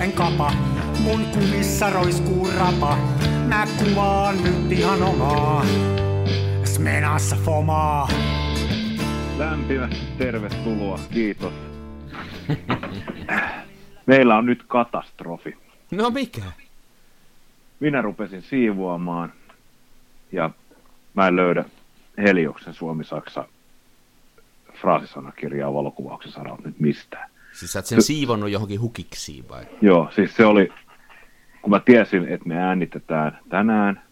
en kapa. Mun kumissa roiskuu rapa. Mä kuvaan nyt ihan omaa. Smenassa fomaa. Lämpimästi tervetuloa, kiitos. Meillä on nyt katastrofi. No mikä? Minä rupesin siivoamaan ja mä en löydä Helioksen Suomi-Saksa fraasisanakirjaa valokuvauksen saralta nyt mistään. Siis sä oot sen siivonnut johonkin hukiksi vai? Joo, siis se oli, kun mä tiesin, että me äänitetään tänään,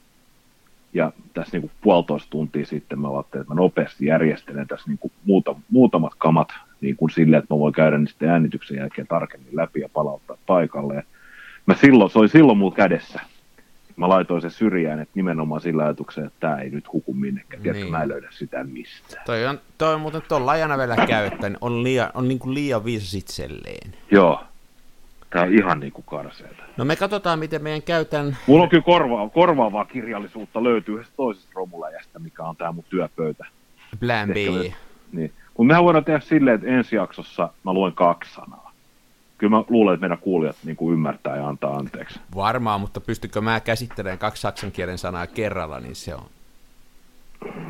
ja tässä niin kuin puolitoista tuntia sitten mä ajattelin, että mä nopeasti järjestelen tässä niin kuin muuta, muutamat kamat niin kuin silleen, että mä voin käydä niistä äänityksen jälkeen tarkemmin läpi ja palauttaa paikalle. Mä silloin, se oli silloin mulla kädessä. Mä laitoin sen syrjään, että nimenomaan sillä ajatuksella, että tämä ei nyt huku minnekään. Tiedätkö, Niin. mä en löydä sitä mistään. Toi on, toi on muuten tuolla ajana vielä käy, että on liian, on niin kuin liian viisas itselleen. Joo. Tää on ihan niin kuin karseeta. No me katsotaan, miten meidän käytän... Mulla on kyllä korvaa, korvaavaa kirjallisuutta löytyy yhdestä toisesta romuläjästä, mikä on tää mun työpöytä. Plan B. Ehkä me- Niin. Kun mehän voidaan tehdä silleen, että ensi jaksossa mä luen kaksi sanaa. Kyllä mä luulen, että meidän kuulijat niin kuin ymmärtää ja antaa anteeksi. Varmaan, mutta pystykö mä käsittelemään kaksi saksan kielen sanaa kerralla, niin se on.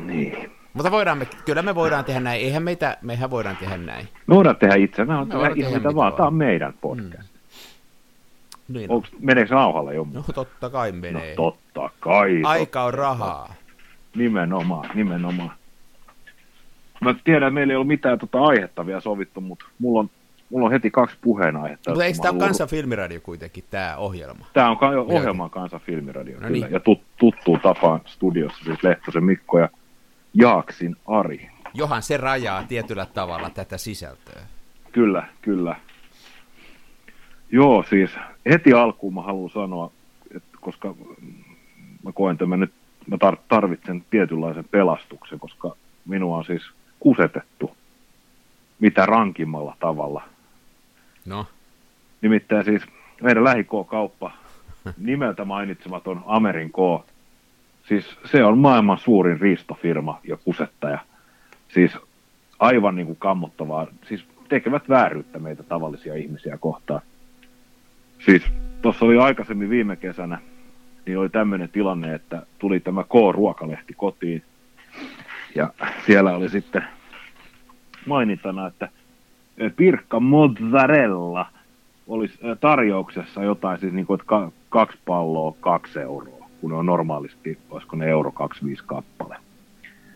Niin. Mutta voidaan me, kyllä me voidaan tehdä näin. Eihän meitä, mehän voidaan tehdä näin. Me voidaan tehdä itse. Me voidaan Me tehdä tehdä mitä vaan. vaan. Tämä on meidän podcast. Niin Mm. Onks, meneekö se nauhalle jo? No totta kai no menee. totta kai. Aika on rahaa. Nimenomaan, nimenomaan. Mä tiedän, että meillä ei ole mitään tota aihetta vielä sovittu, mutta mulla on, mulla on heti kaksi puheenaihetta. Mutta eikö mä tämä ole Kansan filmiradio kuitenkin, tämä ohjelma? Tämä on ka- ohjelman kanssa filmiradio, No kyllä. niin. Ja tut- tuttuun tapaan studiossa siis Lehtosen Mikko ja Jaaksin Ari. Johan se rajaa tietyllä tavalla tätä sisältöä. Kyllä, kyllä. Joo, siis heti alkuun mä haluan sanoa, että koska mä koen tämän nyt, mä tar- tarvitsen tietynlaisen pelastuksen, koska minua on siis kusetettu mitä rankimmalla tavalla. No, Nimittäin siis meidän lähikokauppa, nimeltä mainitsematon Amerin K, siis se on maailman suurin riistofirma ja kusettaja. Siis aivan niin kuin kammottavaa, siis tekevät vääryyttä meitä tavallisia ihmisiä kohtaan. Siis tuossa oli aikaisemmin viime kesänä, niin oli tämmöinen tilanne, että tuli tämä K-ruokalehti kotiin, ja siellä oli sitten mainintana, että Pirkka Mozzarella olisi eh, tarjouksessa jotain, siis niin kuin, että ka- kaksi palloa, kaksi euroa, kun ne on normaalisti, olisiko ne euro 25 kappale.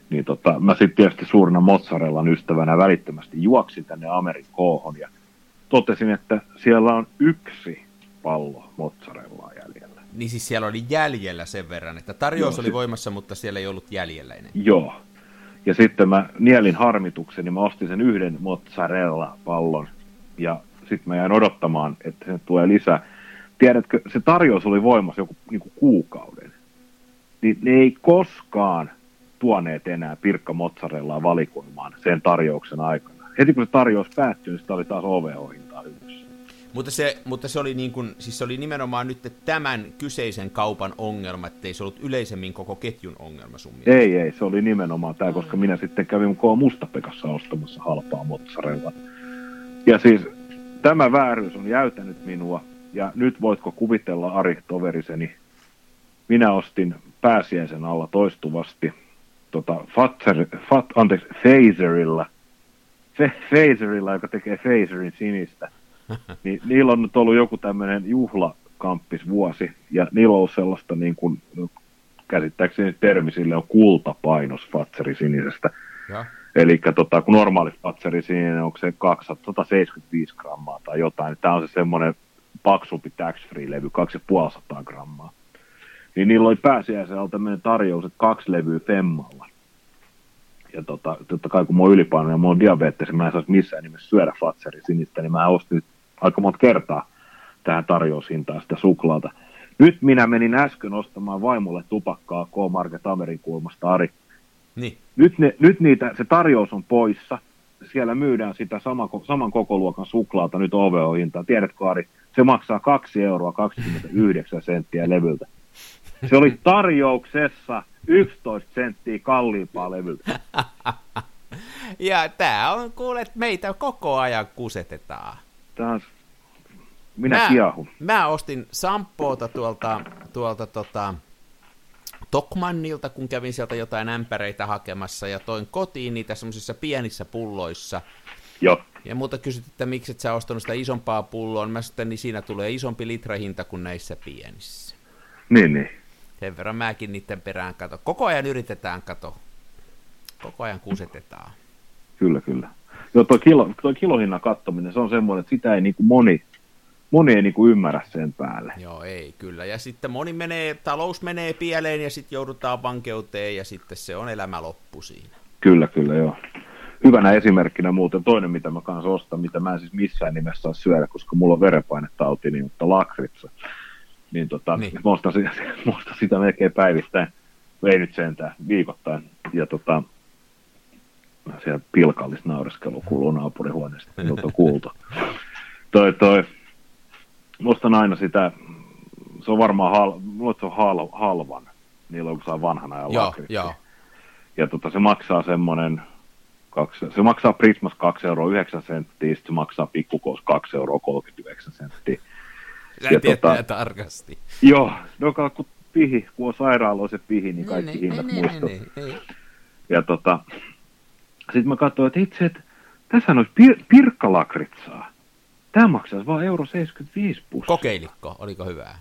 Niin tota, mä sitten tietysti suurena mozzarellan ystävänä välittömästi juoksin tänne Amerikoohon ja totesin, että siellä on yksi pallo mozzarellaa jäljellä. niin siis siellä oli jäljellä sen verran, että tarjous Joo, oli se- voimassa, mutta siellä ei ollut jäljellä enää. Joo. Ja sitten mä nielin harmituksen, niin mä ostin sen yhden mozzarella-pallon. Ja sitten mä jäin odottamaan, että se tulee lisää. Tiedätkö, se tarjous oli voimassa joku niin kuin kuukauden. Niin ne ei koskaan tuoneet enää Pirkka Mozzarellaa valikoimaan sen tarjouksen aikana. Heti kun se tarjous päättyi, niin sitä oli taas OVO-hintaa yhdessä. Mutta se, mutta se oli niin kuin, siis se oli nimenomaan nyt tämän kyseisen kaupan ongelma, ettei se ollut yleisemmin koko ketjun ongelma sun mielestä. Ei, ei, se oli nimenomaan tämä, koska minä sitten kävin K. Mustapekassa ostamassa halpaa mozzarella. Ja siis tämä vääryys on jäytänyt minua, ja nyt voitko kuvitella, Ari, toveriseni, minä ostin pääsiäisen alla toistuvasti tota, Fatser, Fat, anteeksi, Phaserilla, Fe, Phaserilla, joka tekee Phaserin sinistä, niin niillä on nyt ollut joku tämmöinen juhlakampisvuosi, ja niillä on ollut sellaista niin kuin, käsittääkseni termi sille on kultapainos Fatseri sinisestä. Eli tota, kun normaali Fatseri sininen, onko se 275 grammaa tai jotain, niin tämä on se semmoinen paksumpi tax-free-levy, 250 grammaa. Niin niillä oli pääsiäisellä tämmöinen tarjous, että kaksi levyä Femmalla. Ja tota, totta kai kun mä oon ylipainoinen ja mä oon diabetes, mä en saisi missään nimessä syödä Fatseri sinistä, niin mä ostin aika monta kertaa tähän tarjoushintaan sitä suklaata. Nyt minä menin äsken ostamaan vaimolle tupakkaa K-Market Amerin kulmasta, Ari. Niin. Nyt, ne, nyt niitä, se tarjous on poissa. Siellä myydään sitä sama, saman kokoluokan suklaata nyt OVO-hintaan. Tiedätkö, Ari, se maksaa 2 euroa 29 senttiä levyltä. Se oli tarjouksessa 11 senttiä kalliimpaa levyltä. Ja tää on, kuulet, meitä koko ajan kusetetaan. Tämä on, minä mä, kiahun. Mä ostin sampoota tuolta, tuolta tota, Tokmannilta, kun kävin sieltä jotain ämpäreitä hakemassa, ja toin kotiin niitä semmoisissa pienissä pulloissa. Joo. Ja muuta kysyt, että miksi et sä ostanut sitä isompaa pulloa, mä sitten, niin siinä tulee isompi litrahinta kuin näissä pienissä. Niin, niin. Sen verran mäkin niiden perään kato. Koko ajan yritetään kato. Koko ajan kusetetaan. Kyllä, kyllä. Joo, tuo, kilo, tuo kilohinnan kattominen, se on semmoinen, että sitä ei niin kuin moni, moni ei niin kuin ymmärrä sen päälle. Joo, ei kyllä. Ja sitten moni menee, talous menee pieleen ja sitten joudutaan vankeuteen ja sitten se on elämä loppu siinä. Kyllä, kyllä, joo. Hyvänä esimerkkinä muuten toinen, mitä mä kanssa ostan, mitä mä en siis missään nimessä saa syödä, koska mulla on verenpainetauti, niin mutta lakritsa. Niin, tota, Niin. Mä, ostan, sitä- mä ostan sitä melkein päivittäin, ei nyt sentään, viikoittain. Ja tota, siellä pilkallis naureskelu kuuluu naapurihuoneesta, on kuultu. Toi, toi, mä ostan aina sitä, se on varmaan hal, mulla on, se on hal, halvan, niillä on saa vanhana ja Joo, joo. Ja tota, se maksaa semmoinen, kaksi, se maksaa Prismas 2 euroa 9 senttiä, sit se maksaa pikkukous 2 euroa 39 senttiä. Sä Ja tota- tarkasti. Joo, no kun pihi, kun on sairaaloisen pihi, niin kaikki hinnat muistuu. niin, niin. Ja tota, sitten mä katsoin, että itse, että tässä olisi pir- pirkkalakritsaa. Tämä maksaisi vain euro 75 pussi. Kokeilikko, oliko hyvää?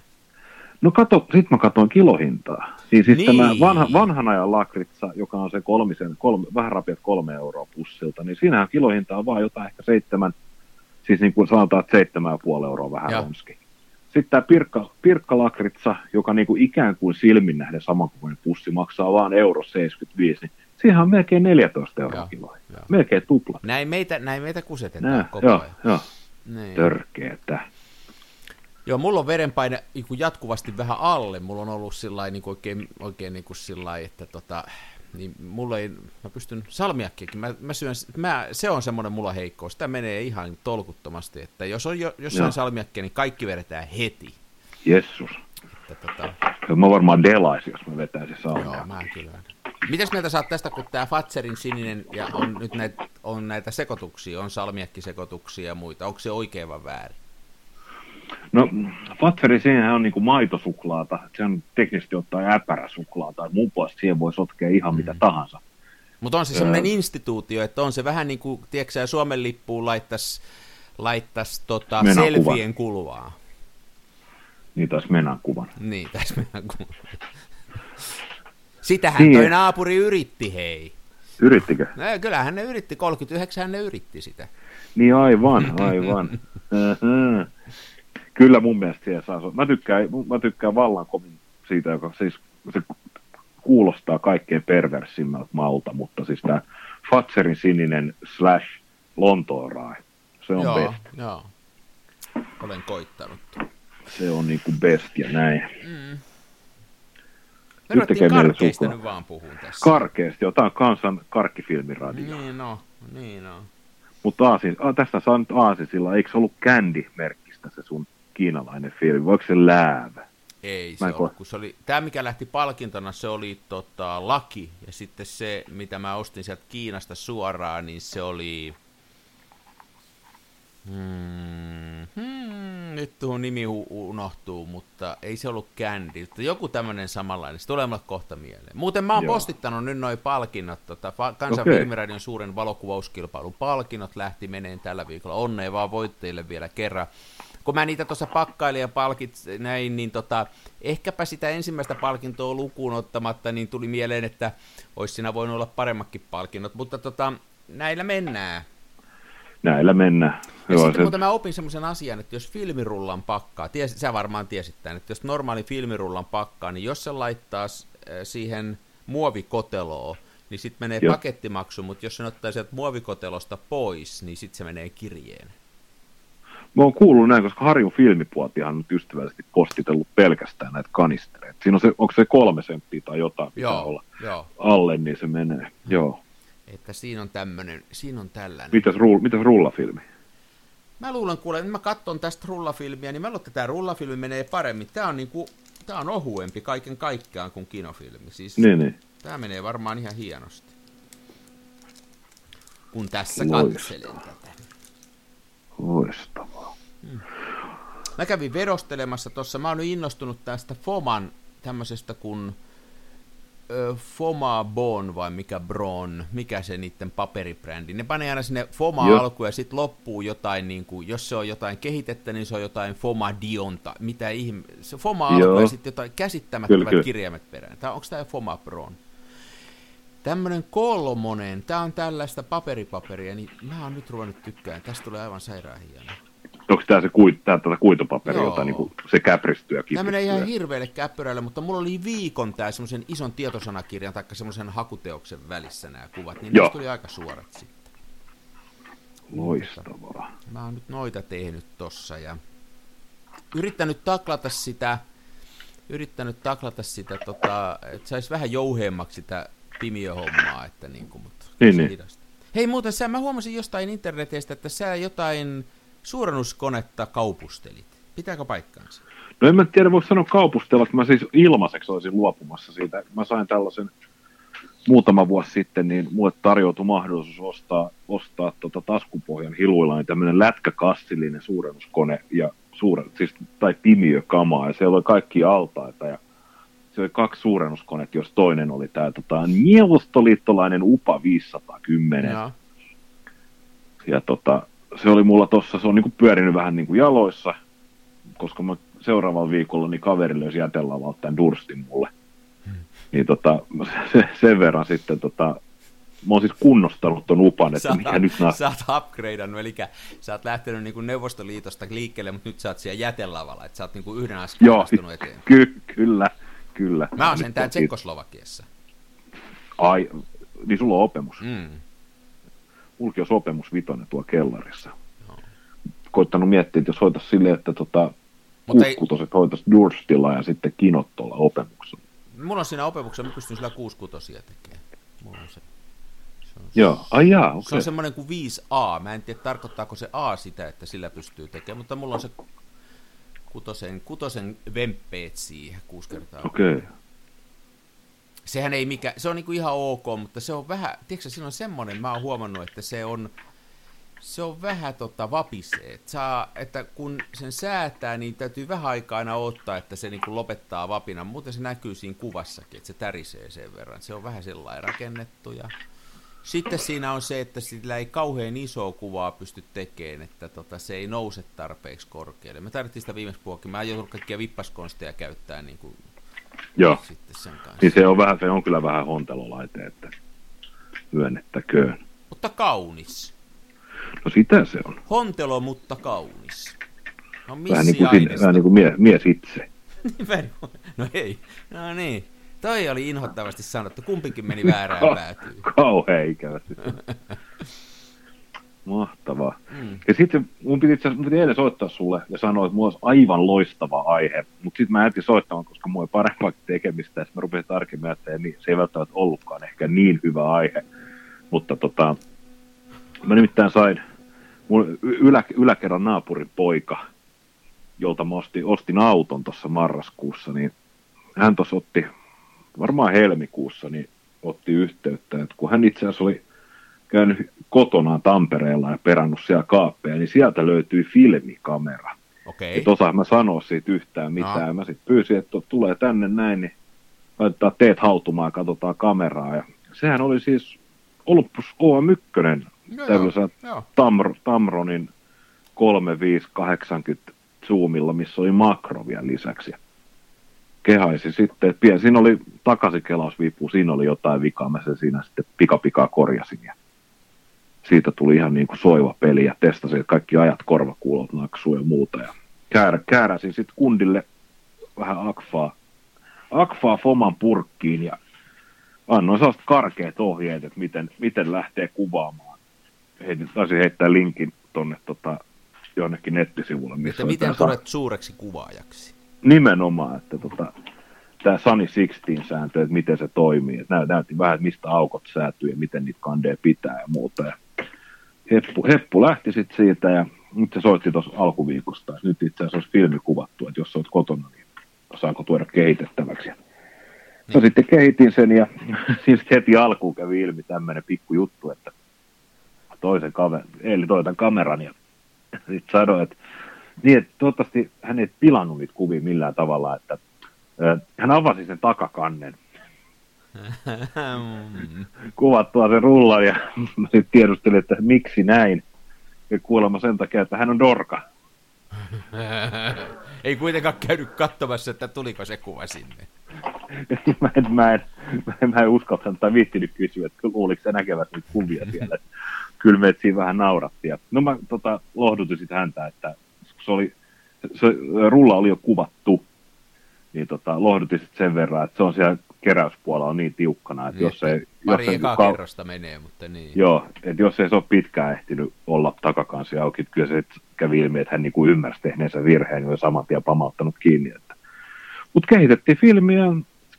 No kato, sit mä katsoin kilohintaa. Niin siis Niin. tämä vanha, vanhan ajan lakritsa, joka on se kolmisen, kolme, vähän rapiat kolme euroa pussilta, niin siinähän kilohinta on vaan jotain ehkä seitsemän, siis niin kuin sanotaan, että seitsemän ja puoli euroa vähän Joo. romski. Sitten tämä pirkka, pirkkalakritsa, joka niin kuin ikään kuin silmin nähden samankokoinen pussi, maksaa vaan euro 75, niin siihen on melkein 14 euroa Joo, joo. Melkein tupla. Näin meitä, näin meitä kusetetaan Nää, koko joo, ajan. joo, Niin. törkeetä. Joo, mulla on verenpaine niin jatkuvasti vähän alle. Mulla on ollut sillä niin oikein, oikein niin kuin sillä että tota, niin mulla ei, mä pystyn salmiakkiakin, mä, mä syön, mä, se on semmoinen mulla heikkous, sitä menee ihan tolkuttomasti, että jos on jo, jossain Joo. salmiakkia, niin kaikki vedetään heti. Jessus. Että, tota, Mä varmaan delaisin, jos mä vetäisin joo, salmia. mä kyllä. Mitäs mieltä saat tästä, kun tämä Fatserin sininen ja on nyt näitä, on näitä sekoituksia, on salmiakkisekoituksia ja muita, onko se oikein vai väärin? No, Fatseri, siinähän on niinku maitosuklaata. Se on teknisesti ottaen äpäräsuklaata. Mun puolesta siihen voi sotkea ihan Mm. mitä tahansa. Mutta on se semmoinen instituutio, että on se vähän niin kuin, tiedätkö Suomen lippuun laittaisi laittaisi tota, Menan selfien kulvaa. Niin taas mennään kuvan. Niin, tässä mennään kuva. Sitähän Niin. toi naapuri yritti, hei. Yrittikö? No, kyllähän ne yritti, 39 ne yritti sitä. Niin aivan, aivan. Kyllä mun mielestä siellä saa. Mä tykkään, mä tykkään vallan kovin siitä, joka siis se kuulostaa kaikkein perversimmältä maulta, mutta siis tämä Fatserin sininen slash Lontoon rae, se on joo, best. joo. Olen koittanut. Se on niinku best ja näin. Mm. Me Nyt ruvettiin karkeista nyt vaan puhun tässä. Karkeasti, jotain kansan karkkifilmiradio. Niin no, niin no. Mutta aasin, a, tästä saa nyt aasisilla, eikö se ollut Candy-merkkistä se sun kiinalainen filmi, voiko se läävä? Ei se ollut, kun se oli, tämä mikä lähti palkintona, se oli tota, laki, ja sitten se, mitä mä ostin sieltä Kiinasta suoraan, niin se oli, hmm, hmm, nyt tuohon nimi unohtuu, mutta ei se ollut Candy, joku tämmöinen samanlainen, se tulee mulle kohta mieleen. Muuten mä oon Joo. postittanut nyt noin palkinnot, tota, Kansan filmiradion suuren valokuvauskilpailun palkinnot lähti meneen tällä viikolla, onnea vaan voittajille vielä kerran kun mä niitä tuossa pakkailin ja palkit näin, niin tota, ehkäpä sitä ensimmäistä palkintoa lukuun ottamatta, niin tuli mieleen, että olisi siinä voinut olla paremmatkin palkinnot, mutta tota, näillä mennään. Näillä mennään. Ja Joo, sitten se, mä opin semmoisen asian, että jos filmirullan pakkaa, ties, sä varmaan tiesit tämän, että jos normaali filmirullan pakkaa, niin jos se laittaa äh, siihen muovikoteloon, niin sitten menee Joo. pakettimaksu, mutta jos se ottaa sieltä muovikotelosta pois, niin sitten se menee kirjeen. mä oon kuullut näin, koska Harjun filmipuotihan on nyt ystävällisesti postitellut pelkästään näitä kanistereita. Siinä on se, onko se kolme senttiä tai jotain pitää Joo, olla joo. alle, niin se menee. Joo. Että siinä on tämmönen, siinä on tällainen. Mitäs, rull, mitäs rullafilmi? Mä luulen, kuule, että mä katson tästä rullafilmiä, niin mä luulen, että tämä rullafilmi menee paremmin. Tää on niinku, tää on ohuempi kaiken kaikkiaan kuin kinofilmi. Siis Niin, niin. tää menee varmaan ihan hienosti. Kun tässä Loistavaa. katselen tätä. Loistavaa. Mä kävin vedostelemassa tuossa, mä oon nyt innostunut tästä Foman tämmöisestä kuin Foma Bon vai mikä Bron, mikä se niiden paperibrändi. Ne panee aina sinne Foma alkuun ja sitten loppuu jotain, niin kuin, jos se on jotain kehitettä, niin se on jotain Foma Dionta. Mitä ihme... Se Foma alku ja sitten jotain käsittämättömät kyllä, kirjaimet perään. Tää, onko tämä Foma Bron? Tämmönen kolmonen, tämä on tällaista paperipaperia, niin mä oon nyt ruvennut tykkään. Tästä tulee aivan sairaan hieno onko tämä se kuit, tää, tätä kuitupaperi, Joo. jota niin kuin, se käpristyy ja Tämä menee ihan hirveälle käppyrälle, mutta mulla oli viikon tämä semmoisen ison tietosanakirjan tai semmoisen hakuteoksen välissä nämä kuvat, niin ne tuli aika suorat sitten. Loistavaa. Mä oon nyt noita tehnyt tossa ja yrittänyt taklata sitä, yrittänyt taklata sitä, tota, että saisi vähän jouheemmaksi sitä pimiöhommaa, että niin kuin, mutta niin, niin. Hei muuten sä, mä huomasin jostain internetistä, että sä jotain suurennuskonetta kaupustelit. Pitääkö paikkaansa? No en mä tiedä, voiko sanoa kaupustella, että mä siis ilmaiseksi olisin luopumassa siitä. Mä sain tällaisen muutama vuosi sitten, niin mulle tarjoutui mahdollisuus ostaa, ostaa tota taskupohjan hiluilla niin tämmöinen lätkäkassillinen suurennuskone ja suure, siis, tai pimiökamaa, ja siellä oli kaikki altaita, ja se oli kaksi suurennuskonetta, jos toinen oli tämä tota, neuvostoliittolainen UPA 510. Ja, ja tota, se oli mulla tossa, se on niin kuin pyörinyt vähän niin kuin jaloissa, koska mä seuraavalla viikolla niin kaveri löysi jätelavalta tämän Durstin mulle. Hmm. Niin tota, se, sen verran sitten tota, mä oon siis kunnostanut ton upan, että mikä nyt nää... Sä oot upgradeannut, eli sä oot lähtenyt niin kuin Neuvostoliitosta liikkeelle, mutta nyt sä oot siellä jätelavalla, että sä oot niin kuin yhden askeleen Joo, eteen. Ky- kyllä, kyllä. Mä oon sen tää Tsekkoslovakiassa. Ai, niin sulla on opemus. Mm ulkio sopimus vitonen tuo kellarissa. No. Koittanut miettiä, että jos hoitaisi silleen, että tota, kuuskutoset ei... hoitaisi Durstilla ja sitten kinot tuolla opemuksella. Mulla on siinä opemuksessa, mä pystyn sillä kuuskutosia tekemään. Mulla on se. se on, Joo, ai jaa, okay. Se on semmoinen kuin 5A. Mä en tiedä, tarkoittaako se A sitä, että sillä pystyy tekemään, mutta mulla on se kutosen, kutosen vemppeet siihen kuusi kertaa. Okei. Okay sehän ei mikä, se on niinku ihan ok, mutta se on vähän, tiedätkö siinä on semmoinen, mä oon huomannut, että se on, se on vähän tota vapisee. Et saa, että kun sen säätää, niin täytyy vähän aikaa aina ottaa, että se niinku lopettaa vapinan. Muuten se näkyy siinä kuvassakin, että se tärisee sen verran. Se on vähän sellainen rakennettu. Ja... Sitten siinä on se, että sillä ei kauhean isoa kuvaa pysty tekemään, että tota, se ei nouse tarpeeksi korkealle. Me tarvittiin sitä viimeksi puolikin. Mä en kaikkia vippaskonsteja käyttää niin kuin Joo. Sitten sen kanssa. Niin se on, vähän, se on kyllä vähän hontelolaite, että myönnettäköön. Mutta kaunis. No sitä se on. Hontelo, mutta kaunis. No, vähän niin kuin, sinne, vähän niin kuin mies, mies itse. no ei, no niin. Toi oli inhottavasti sanottu. Kumpikin meni väärään päätyyn. Kauhean ikävästi. Mahtavaa. Mm. Ja sitten mun piti itse asiassa eilen soittaa sulle ja sanoa, että mulla olisi aivan loistava aihe, mutta sitten mä jätin soittamaan, koska mulla ei parempaa tekemistä, ja mä rupesin tarkemmin että niin se ei välttämättä ollutkaan ehkä niin hyvä aihe. Mutta tota, mä nimittäin sain mun ylä, yläkerran naapurin poika, jolta mä ostin, ostin auton tuossa marraskuussa, niin hän tuossa otti, varmaan helmikuussa, niin otti yhteyttä, että kun hän itse asiassa oli käynyt kotonaan Tampereella ja perannut siellä kaappeja, niin sieltä löytyi filmikamera. Okay. Et osaa mä sanoa siitä yhtään mitään. No. Mä sitten pyysin, että tulee tänne näin, niin laitetaan teet hautumaan ja katsotaan kameraa. Ja sehän oli siis Olympus OM1 tällaisella Tamr, Tamronin 3580 zoomilla, missä oli makro vielä lisäksi. Kehaisi sitten, että siinä oli takaisinkelausviipu, siinä oli jotain vikaa, mä sen siinä sitten pikapikaa korjasin. Ja siitä tuli ihan niin kuin soiva peli ja testasin, kaikki ajat korvakuulot naksuu ja muuta. Ja käärä, kääräsin sitten kundille vähän akfaa, akfaa Foman purkkiin ja annoin sellaiset karkeat ohjeet, että miten, miten lähtee kuvaamaan. Heitin, taisin heittää linkin tuonne tota, jonnekin nettisivulle. Missä että miten tulet suureksi kuvaajaksi? Nimenomaan, että tota, tämä Sunny 16-sääntö, että miten se toimii. Että näytti vähän, että mistä aukot säätyy ja miten niitä kandeja pitää ja muuta. Ja heppu, heppu lähti sitten siitä ja nyt se soitti tuossa alkuviikosta. Nyt itse asiassa olisi filmi kuvattu, että jos olet kotona, niin saanko tuoda kehitettäväksi. No niin. Sitten kehitin sen ja siis heti alkuun kävi ilmi tämmöinen pikku juttu, että toisen kaver, eli toitan kameran ja sitten sanoin, että Niin, että toivottavasti hän ei pilannut niitä kuvia millään tavalla, että hän avasi sen takakannen, kuvattua sen rullan ja sitten tiedustelin, että miksi näin. Ja kuulemma sen takia, että hän on dorka. Ei kuitenkaan käynyt katsomassa, että tuliko se kuva sinne. mä, en, mä, en, mä, en, mä en uskaltanut tai viittinyt kysyä, että luuliko se näkevät niitä kuvia siellä. Kyllä me siinä vähän naurattiin. No mä tota, lohdutin sitten häntä, että se, oli, se rulla oli jo kuvattu, niin tota, lohdutin sen verran, että se on siellä keräyspuolella on niin tiukkana, että niin, jos ei... Pari jos ekaa ka- kerrosta menee, mutta niin. Joo, että jos ei se ole pitkään ehtinyt olla takakansi auki, kyllä se kävi ilmi, että hän niin kuin ymmärsi tehneensä virheen, niin saman tien pamauttanut kiinni. Että. Mutta kehitettiin filmiä,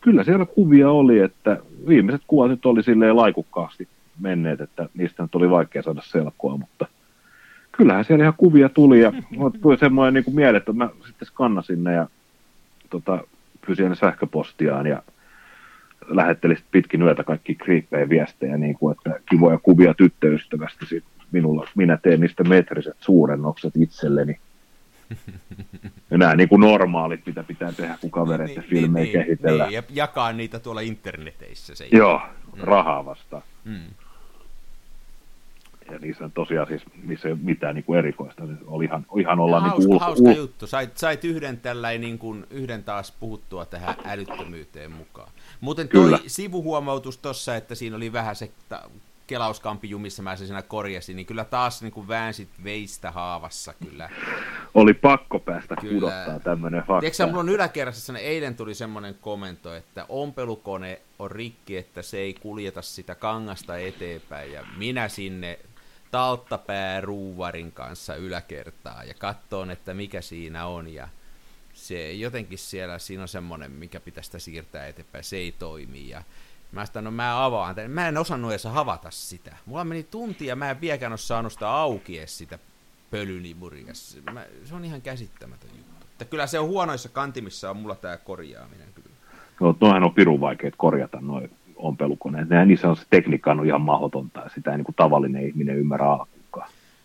kyllä siellä kuvia oli, että viimeiset kuvat nyt oli silleen laikukkaasti menneet, että niistä nyt oli vaikea saada selkoa, mutta kyllähän siellä ihan kuvia tuli ja tuli semmoinen niin kuin miele, että mä sitten skannasin ne ja tota, pysin sähköpostiaan ja lähettelin pitkin yötä kaikki kriippejä viestejä, niin kuin, että kivoja kuvia tyttöystävästä. Sit minulla, minä teen niistä metriset suurennokset itselleni. Ja nämä niin kuin normaalit, mitä pitää tehdä, kun kavereiden niin, filmejä niin, kehitellään. Niin, ja jakaa niitä tuolla interneteissä. Se Joo, mm. rahaa vastaan. Mm. Ja niissä on tosiaan siis, niissä ei ole mitään niin kuin erikoista. Se oli ihan, ihan olla hauska, niin kuin ulko, hauska juttu. Sait, sait yhden tällainen, niin kuin, yhden taas puhuttua tähän älyttömyyteen mukaan. Muuten toi Kyllä. sivuhuomautus tuossa, että siinä oli vähän se ta- kelauskampi jumissa, mä sen siinä korjasin, niin kyllä taas niin kuin väänsit veistä haavassa kyllä. Oli pakko päästä kyllä. pudottaa tämmöinen fakta. Tiedätkö mulla on yläkerrassa, eilen tuli semmoinen komento, että ompelukone on rikki, että se ei kuljeta sitä kangasta eteenpäin, ja minä sinne talttapää ruuvarin kanssa yläkertaa ja katsoin, että mikä siinä on, ja se jotenkin siellä, siinä on semmoinen, mikä pitäisi sitä siirtää eteenpäin, se ei toimi. Ja mä sanoin, no mä avaan tämän. Mä en osannut edes havata sitä. Mulla meni tunti ja mä en vieläkään ole saanut sitä auki edes sitä pölynimuria. Se on ihan käsittämätön juttu. Että kyllä se on huonoissa kantimissa on mulla tämä korjaaminen kyllä. No, on pirun vaikeat korjata noin ompelukoneet. Niissä on se tekniikka on ihan mahdotonta ja sitä ei niin kuin tavallinen ihminen ymmärrä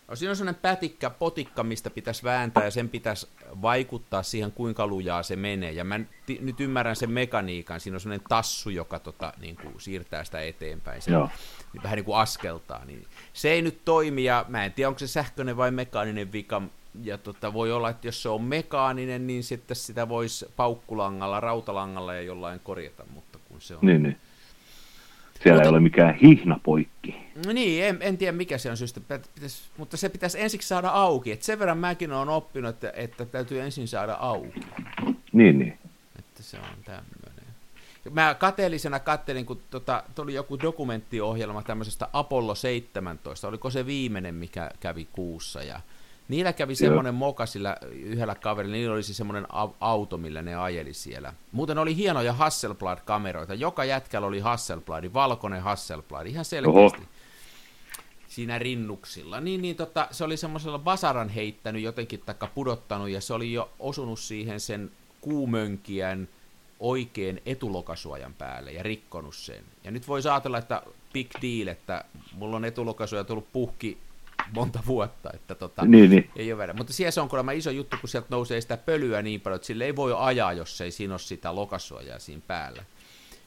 No, siinä on sellainen pätikkä, potikka, mistä pitäisi vääntää ja sen pitäisi vaikuttaa siihen, kuinka lujaa se menee. Ja mä t- nyt ymmärrän sen mekaniikan. Siinä on sellainen tassu, joka tota, niin kuin siirtää sitä eteenpäin. Se, Joo. Niin vähän niin kuin askeltaa. Niin se ei nyt toimi ja mä en tiedä, onko se sähköinen vai mekaaninen vika. Ja tota, voi olla, että jos se on mekaaninen, niin sitten sitä voisi paukkulangalla, rautalangalla ja jollain korjata. Mutta kun se on... Niin, niin siellä mutta, ei ole mikään hihna poikki. No niin, en, en tiedä mikä se on syystä, pitäisi, mutta se pitäisi ensiksi saada auki. Et sen verran mäkin olen oppinut, että, että täytyy ensin saada auki. Niin, niin. Että se on tämmöinen. Mä kateellisena kattelin, kun tota, tuli joku dokumenttiohjelma tämmöisestä Apollo 17, oliko se viimeinen, mikä kävi kuussa, ja Niillä kävi semmoinen moka sillä yhdellä kaverilla, niillä olisi semmoinen auto, millä ne ajeli siellä. Muuten oli hienoja Hasselblad-kameroita. Joka jätkällä oli Hasselblad, valkoinen Hasselblad, ihan selkeästi. Oho. Siinä rinnuksilla. Niin, niin tota, se oli semmoisella basaran heittänyt jotenkin, taikka pudottanut, ja se oli jo osunut siihen sen kuumönkijän oikein etulokasuojan päälle ja rikkonut sen. Ja nyt voi ajatella, että big deal, että mulla on etulokasuoja tullut puhki monta vuotta, että tota, niin, niin. ei ole väärä. Mutta siellä se on kuulemma iso juttu, kun sieltä nousee sitä pölyä niin paljon, että sille ei voi ajaa, jos ei siinä ole sitä lokasuojaa siinä päällä.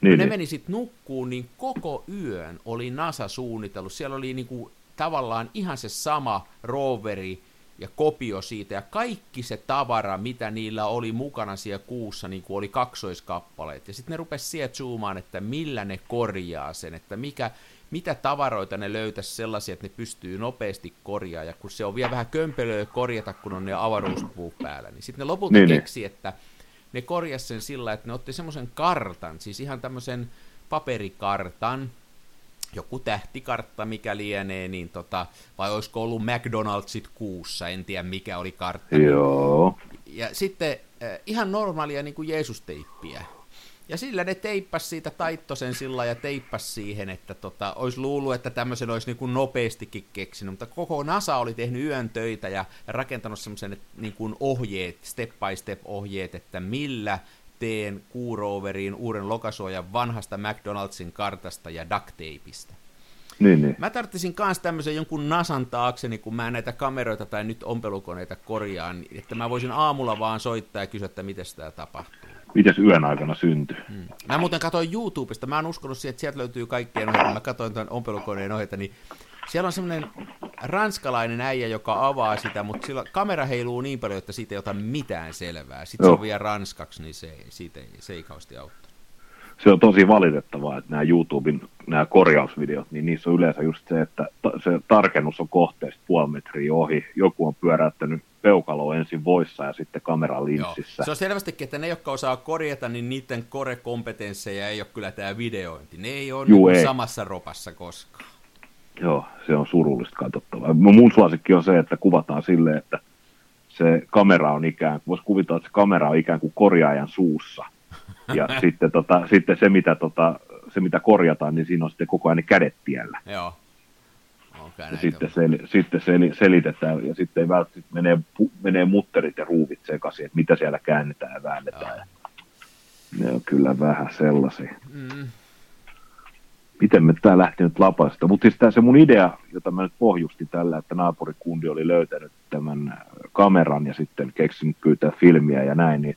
Niin, ne niin. meni sitten nukkuun, niin koko yön oli NASA suunnitellut. Siellä oli niinku tavallaan ihan se sama roveri ja kopio siitä, ja kaikki se tavara, mitä niillä oli mukana siellä kuussa, niin kuin oli kaksoiskappaleet. Ja sitten ne rupesi sieltä zoomaan, että millä ne korjaa sen, että mikä, mitä tavaroita ne löytäisi sellaisia, että ne pystyy nopeasti korjaamaan, ja kun se on vielä vähän kömpelöä korjata, kun on ne avaruuspuut päällä, niin sitten ne lopulta niin, niin. keksi, niin. että ne korjasi sen sillä, että ne otti semmoisen kartan, siis ihan tämmöisen paperikartan, joku tähtikartta, mikä lienee, niin tota, vai olisiko ollut McDonald'sit kuussa, en tiedä mikä oli kartta. Joo. Ja sitten äh, ihan normaalia niin kuin Jeesus-teippiä, ja sillä ne teippas siitä taittosen sillä ja teippas siihen, että tota, olisi luullut, että tämmöisen olisi niin kuin nopeastikin keksinyt, mutta koko NASA oli tehnyt yön töitä ja rakentanut semmoisen niin kuin ohjeet, step by step ohjeet, että millä teen kuuroveriin uuden lokasuojan vanhasta McDonaldsin kartasta ja duct. Niin, niin. Mä tarvitsisin myös tämmöisen jonkun nasan taakseni, kun mä näitä kameroita tai nyt ompelukoneita korjaan, että mä voisin aamulla vaan soittaa ja kysyä, että miten tämä tapahtuu. Mites yön aikana syntyy? Hmm. Mä muuten katsoin YouTubesta, mä oon uskonut siihen, että sieltä löytyy kaikkien ohjeita, mä katsoin tuon ompelukoneen ohjeita, niin siellä on semmoinen ranskalainen äijä, joka avaa sitä, mutta sillä kamera heiluu niin paljon, että siitä ei ota mitään selvää. Sitten Joo. se on vielä ranskaksi, niin se, siitä ei, se ei kauheasti auttaa. Se on tosi valitettavaa, että nämä YouTuben nämä korjausvideot, niin niissä on yleensä just se, että se tarkennus on kohteesta puoli metriä ohi. Joku on pyöräyttänyt peukalo ensin voissa ja sitten kamera linssissä. Se on selvästikin, että ne, jotka osaa korjata, niin niiden korekompetensseja ei ole kyllä tämä videointi. Ne ei ole Juu, niin ei. samassa ropassa koskaan. Joo, se on surullista katsottavaa. Mun suosikki on se, että kuvataan silleen, että se kamera on ikään kuin, voisi kuvitella, että se kamera on ikään kuin korjaajan suussa. Ja sitten, tota, sitten se, mitä, tota, se, mitä korjataan, niin siinä on sitten koko ajan ne kädet tiellä. Joo. Okay, ja sitten, sel, sitten sel, selitetään ja sitten ei välttämättä menee, menee mutterit ja ruuvit sekaisin, että mitä siellä käännetään ja väännetään. Joo. Ne on kyllä vähän sellaisia. Mm miten me tämä lähti nyt lapasta. Mutta siis tämä se mun idea, jota mä nyt pohjustin tällä, että naapurikundi oli löytänyt tämän kameran ja sitten keksinyt pyytää filmiä ja näin, niin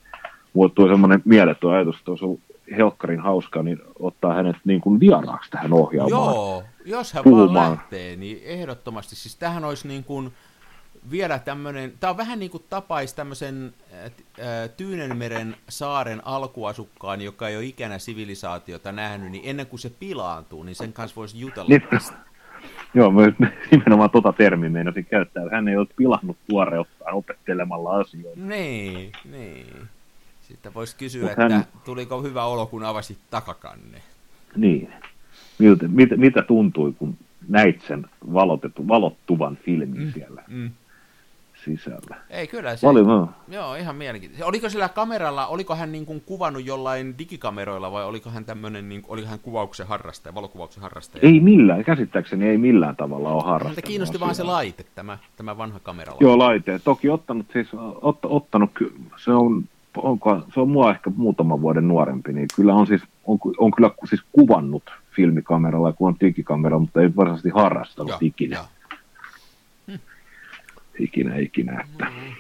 mulle tuli semmoinen mieletön ajatus, että olisi ollut helkkarin hauskaa, niin ottaa hänet niin kuin vieraaksi tähän ohjaamaan. Joo, jos hän puhumaan. vaan lähtee, niin ehdottomasti. Siis tähän olisi niin kuin, vielä tämmöinen, tämä on vähän niin kuin tapais tämmöisen Tyynenmeren saaren alkuasukkaan, joka ei ole ikänä sivilisaatiota nähnyt, niin ennen kuin se pilaantuu, niin sen kanssa voisi jutella niin, tästä. Joo, mä nimenomaan tota termiä meinasin käyttää. Hän ei ole pilannut tuoreuttaan opettelemalla asioita. Niin, niin. Sitten voisi kysyä, Mut että hän... tuliko hyvä olo, kun avasit takakanne. Niin. Miltä, mit, mitä tuntui, kun näit sen valotettu, valottuvan filmin mm, siellä? Mm sisällä. Ei kyllä se, Paljon, joo ihan mielenkiintoista. Oliko sillä kameralla, oliko hän niin kuin kuvannut jollain digikameroilla vai oliko hän tämmöinen, niin, oliko hän kuvauksen harrastaja, valokuvauksen harrastaja? Ei millään, käsittääkseni ei millään tavalla ole harrastanut. Häntä kiinnosti vaan se laite, tämä, tämä vanha kamera. Joo, laite. Toki ottanut siis, ot, ottanut, se on, onko, se on mua ehkä muutaman vuoden nuorempi, niin kyllä on siis, on, on kyllä siis kuvannut filmikameralla, kun on digikamera, mutta ei varsinaisesti harrastanut joo, ikinä. Joo ikinä ikinä. Että. Mm.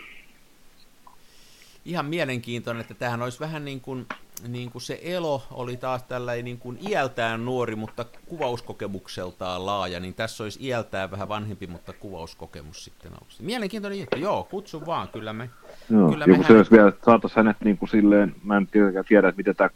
Ihan mielenkiintoinen, että tähän olisi vähän niin kuin, niin kuin se elo oli taas tällainen niin kuin iältään nuori, mutta kuvauskokemukseltaan laaja, niin tässä olisi iältään vähän vanhempi, mutta kuvauskokemus sitten olisi. Mielenkiintoinen juttu, joo, kutsu vaan, kyllä me... Joo, kyllä me se olisi vielä, että saataisiin hänet niin kuin silleen, mä en tiedä, että miten tämä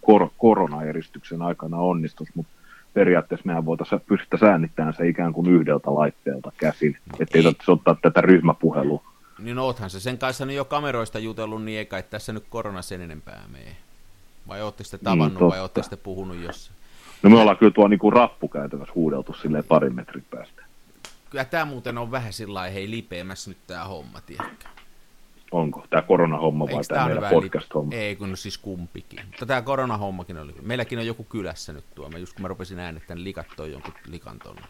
kor- koronaeristyksen aikana onnistuisi, mutta periaatteessa mehän voitaisiin pystyä säännittämään se ikään kuin yhdeltä laitteelta käsin, no ettei tarvitse ottaa tätä ryhmäpuhelua. Niin oothan se sen kanssa nyt jo kameroista jutellut, niin ei kai tässä nyt korona sen enempää mene. Vai ootte sitten tavannut niin, vai ootte sitten puhunut jossain? No me ollaan kyllä tuo niin rappukäytävässä huudeltu silleen parin metrin päästä. Kyllä tämä muuten on vähän sillä hei lipeämässä nyt tämä homma, tiedätkö? Onko tämä koronahomma vai tämä meidän podcast-homma? Ei, kun no siis kumpikin. Mutta tämä koronahommakin oli. Meilläkin on joku kylässä nyt tuo. Mä just kun mä rupesin äänettämään, niin likat toi jonkun likan tonne.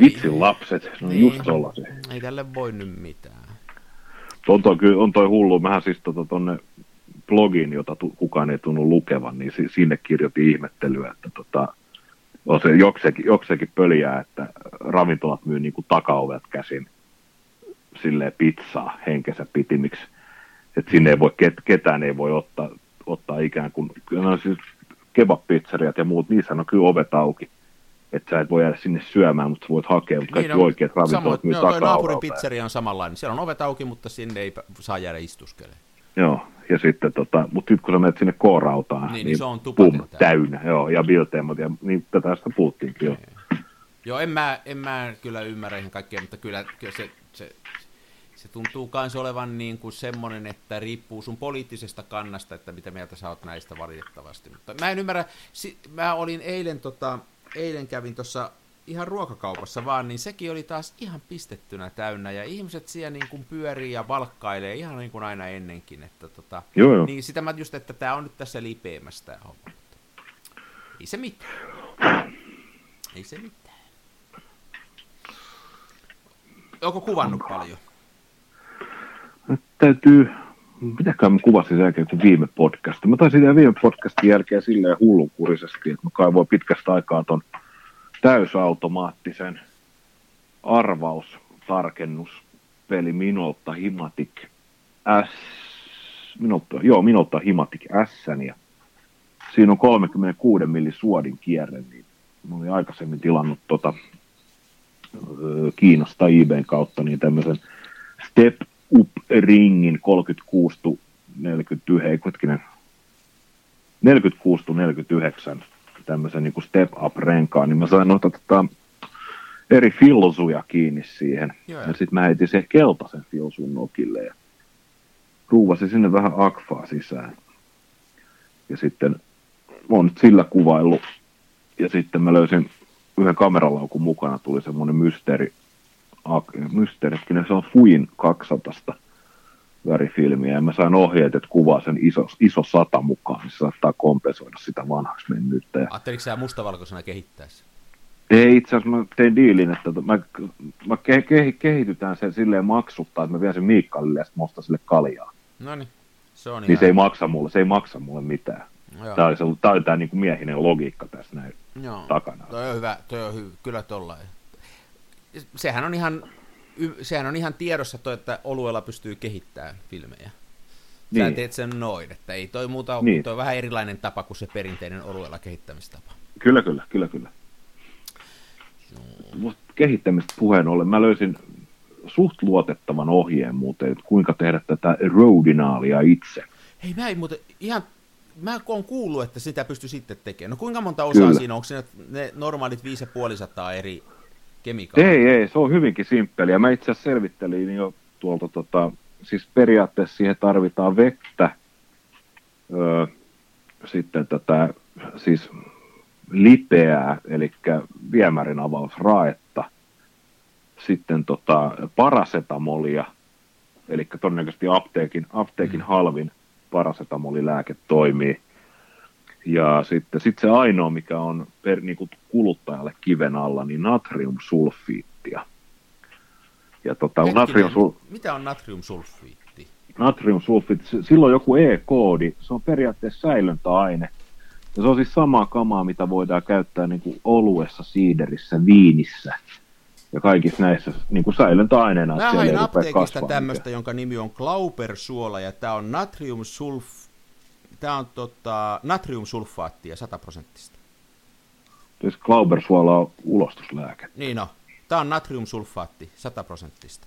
Vitsin lapset, no niin. just tollasia. Ei tälle voi nyt mitään. On toi, on toi hullu. Mähän siis tota, tonne blogin, jota tu, kukaan ei tunnu lukevan, niin si, sinne kirjoitin ihmettelyä, että tota, on se joksekin, joksekin pöliää, että ravintolat myy niin kuin takaovet käsin silleen pizzaa henkensä pitimiksi. Että sinne ei voi, ketään ei voi ottaa, ottaa ikään kuin, no siis kebab-pizzeriat ja muut, niissä on kyllä ovet auki. Että sä et voi jäädä sinne syömään, mutta sä voit hakea, mutta kaikki niin, oikeat ravintolat myy takaa naapurin pizzeria on samanlainen. Siellä on ovet auki, mutta sinne ei saa jäädä istuskelemaan. Joo, ja sitten tota, mutta sitten kun sä menet sinne K-rautaan, niin, niin, niin se on pum, täynnä. Joo, ja Bilteemot, ja niin tästä puhuttiinkin jo. Joo, en mä, en mä kyllä ymmärrä ihan kaikkea, mutta kyllä, kyllä se, se, se tuntuu myös olevan niin kuin semmoinen, että riippuu sun poliittisesta kannasta, että mitä mieltä sä oot näistä valitettavasti. Mutta mä en ymmärrä, mä olin eilen, tota, eilen kävin tuossa ihan ruokakaupassa vaan, niin sekin oli taas ihan pistettynä täynnä, ja ihmiset siellä niin kuin pyörii ja valkkailee ihan niin kuin aina ennenkin, että tota, joo, joo. niin sitä mä just, että tämä on nyt tässä lipeämässä tämä homma. Ei se mitään. Ei se mitään. Onko kuvannut paljon? Nyt täytyy mitäkään mä kuvasin sen jälkeen kuin viime podcast. Mä taisin tehdä viime podcastin jälkeen silleen hullunkurisesti, että mä kaivoin pitkästä aikaa ton täysautomaattisen arvaustarkennuspeli Minolta Himatic S, Minolta, joo, Minolta Himatic S, ja siinä on 36 milli suodin kierre, niin mä olin aikaisemmin tilannut tota, Kiinasta eBayn kautta niin tämmöisen Step Up Ringin 36 49, hetkinen, 46 49 tämmöisen niin Step Up renkaan, niin mä sain noita tota, eri filsuja kiinni siihen. Joo, ja sitten mä heitin sen keltaisen filsun nokille ja ruuvasin sinne vähän akfaa sisään. Ja sitten mä oon nyt sillä kuvaillut. Ja sitten mä löysin yhden kameralaukun mukana, tuli semmoinen mysteeri, mysteerikin, se on Fuin 200 värifilmiä, ja mä sain ohjeet, että kuvaa sen iso, iso sata mukaan, niin se saattaa kompensoida sitä vanhaksi mennyttä. Ajatteliko sä mustavalkoisena kehittäessä? Ei, itse asiassa mä tein diilin, että mä, mä ke, ke, kehitytään sen silleen maksuttaa, että mä vien sen Miikkalille ja sitten mä sille kaljaa. No niin, se on Niin ihan... se ei maksa mulle, se ei maksa mulle mitään. Joo. Tämä, oli tämä oli tämä niin kuin miehinen logiikka tässä näin Joo. takana. Toi on hyvä, toi on hy, kyllä tollain. Sehän on ihan, sehän on ihan tiedossa toi, että oluella pystyy kehittämään filmejä. Sä niin. teet sen noin, että ei toi muuta ole, niin. toi on vähän erilainen tapa kuin se perinteinen oluella kehittämistapa. Kyllä, kyllä, kyllä, kyllä. No. Kehittämistä puheen ollen, mä löysin suht luotettavan ohjeen muuten, että kuinka tehdä tätä rodinaalia itse. Hei, mä ei muuten ihan mä oon kuullut, että sitä pystyy sitten tekemään. No kuinka monta osaa Kyllä. siinä, onko siinä ne normaalit 5500 eri kemikaaleja? Ei, ei, se on hyvinkin simppeliä. Mä itse asiassa selvittelin jo tuolta, tota, siis periaatteessa siihen tarvitaan vettä, öö, sitten tätä, siis lipeää, eli viemärin avausraetta, sitten tota, parasetamolia, eli todennäköisesti apteekin, apteekin mm. halvin parasetamolilääke toimii. Ja sitten sit se ainoa, mikä on per, niin kuin kuluttajalle kiven alla, niin natriumsulfiittia. Ja tota, natrium sul... Mitä on natriumsulfiitti? Natriumsulfiitti, silloin joku E-koodi, se on periaatteessa säilöntäaine. Ja se on siis samaa kamaa, mitä voidaan käyttää niin kuin oluessa, siiderissä, viinissä ja kaikissa näissä niin kuin säilöntäaineena. Mä hain apteekista tämmöistä, jonka nimi on Glaubersuola, ja tämä on natriumsulf... Tämä on tota, natriumsulfaattia 100 prosenttista. Siis Glaubersuola on ulostuslääke. Niin no. Tämä on natriumsulfaatti 100 prosenttista.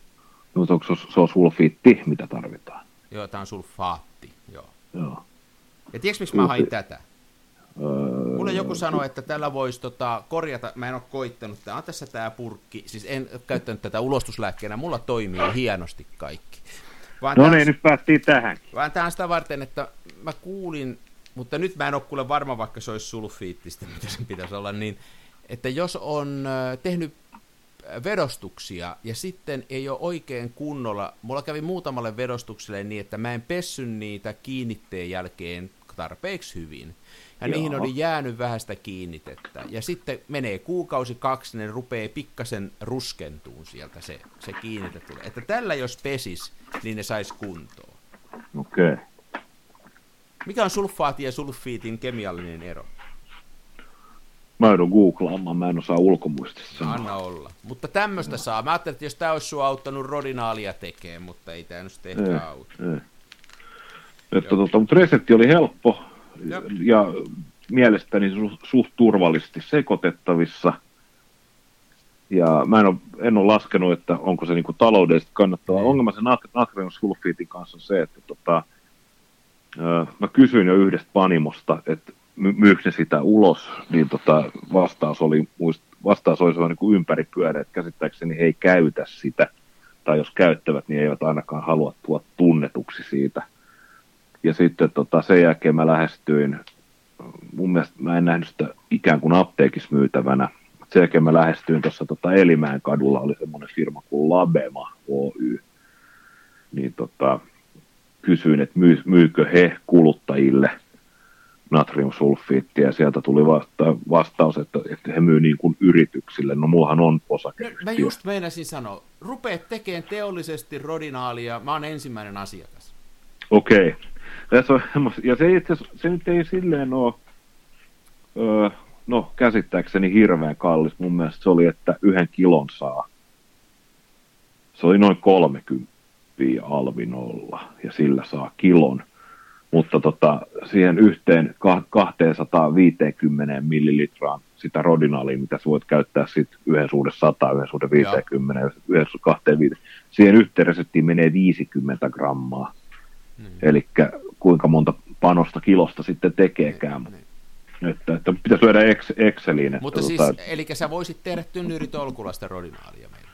No, mutta onko se, se on sulfiitti, mitä tarvitaan? Joo, tämä on sulfaatti, joo. Joo. Ja tiedätkö, miksi mä hain tätä? Öö, Mulle joku sanoi, että tällä voisi tota, korjata, mä en ole koittanut, tämä on tässä tämä purkki, siis en käyttänyt tätä ulostuslääkkeenä, mulla toimii hienosti kaikki. Vaan no niin, nyt päästiin tähän. Vaan tämä on sitä varten, että mä kuulin, mutta nyt mä en ole kuule varma, vaikka se olisi sulfiittista, mitä sen pitäisi olla, niin että jos on tehnyt vedostuksia ja sitten ei ole oikein kunnolla, mulla kävi muutamalle vedostukselle niin, että mä en pessy niitä kiinnitteen jälkeen tarpeeksi hyvin, ja Joo. niihin oli jäänyt vähäistä kiinnitettä. Ja sitten menee kuukausi kaksi, ne rupeaa pikkasen ruskentuun sieltä se, se kiinnitetty. Että tällä jos pesis, niin ne sais kuntoon. Okei. Okay. Mikä on sulfaatin ja sulfiitin kemiallinen ero? Mä joudun googlaamaan, mä en osaa ulkomuistissa. Anna olla. Mutta tämmöistä no. saa. Mä ajattelin, että jos tämä olisi sua auttanut rodinaalia tekemään, mutta ei tämä nyt ehkä auta. Ei. Että tota, mutta resepti oli helppo ja, ja mielestäni su, suht turvallisesti sekoitettavissa. Ja mä en ole, en ole laskenut, että onko se niinku taloudellisesti kannattavaa. Ongelma sen natriumsulfiitin kanssa on se, että tota, mä kysyin jo yhdestä panimosta, että myykö ne sitä ulos, niin tota, vastaus oli, muist, vastaus oli niin kuin ympäripyörä, että käsittääkseni ei käytä sitä, tai jos käyttävät, niin eivät ainakaan halua tuoda tunnetuksi siitä – ja sitten tota, sen jälkeen mä lähestyin, mun mielestä mä en nähnyt sitä ikään kuin apteekissa myytävänä. Sen jälkeen mä lähestyin tuossa tota Elimään kadulla, oli semmoinen firma kuin Labema Oy. Niin tota, kysyin, että myy, myykö he kuluttajille natriumsulfiittia, ja sieltä tuli vasta, vastaus, että, että he myy niin kuin yrityksille. No mullahan on osake. No, mä just meinasin sanoa, rupeat tekemään teollisesti rodinaalia, mä oon ensimmäinen asiakas. Okei. Tässä on, semmos- ja se, itse, se nyt ei silleen ole, öö, no käsittääkseni hirveän kallis. Mun mielestä se oli, että yhden kilon saa. Se oli noin 30 alvinolla ja sillä saa kilon. Mutta tota, siihen yhteen ka- 250 millilitraan sitä rodinaalia, mitä sä voit käyttää sit yhden suhde 100, yhden suhde 50, yhden suhde 25. Siihen yhteen reseptiin menee 50 grammaa. Niin. Eli kuinka monta panosta kilosta sitten tekeekään. Niin. Että, että pitäisi lyödä ex, Exceliin. Että Mutta siis, tota, eli sä voisit tehdä tynnyritolkulasta rodinaalia meille.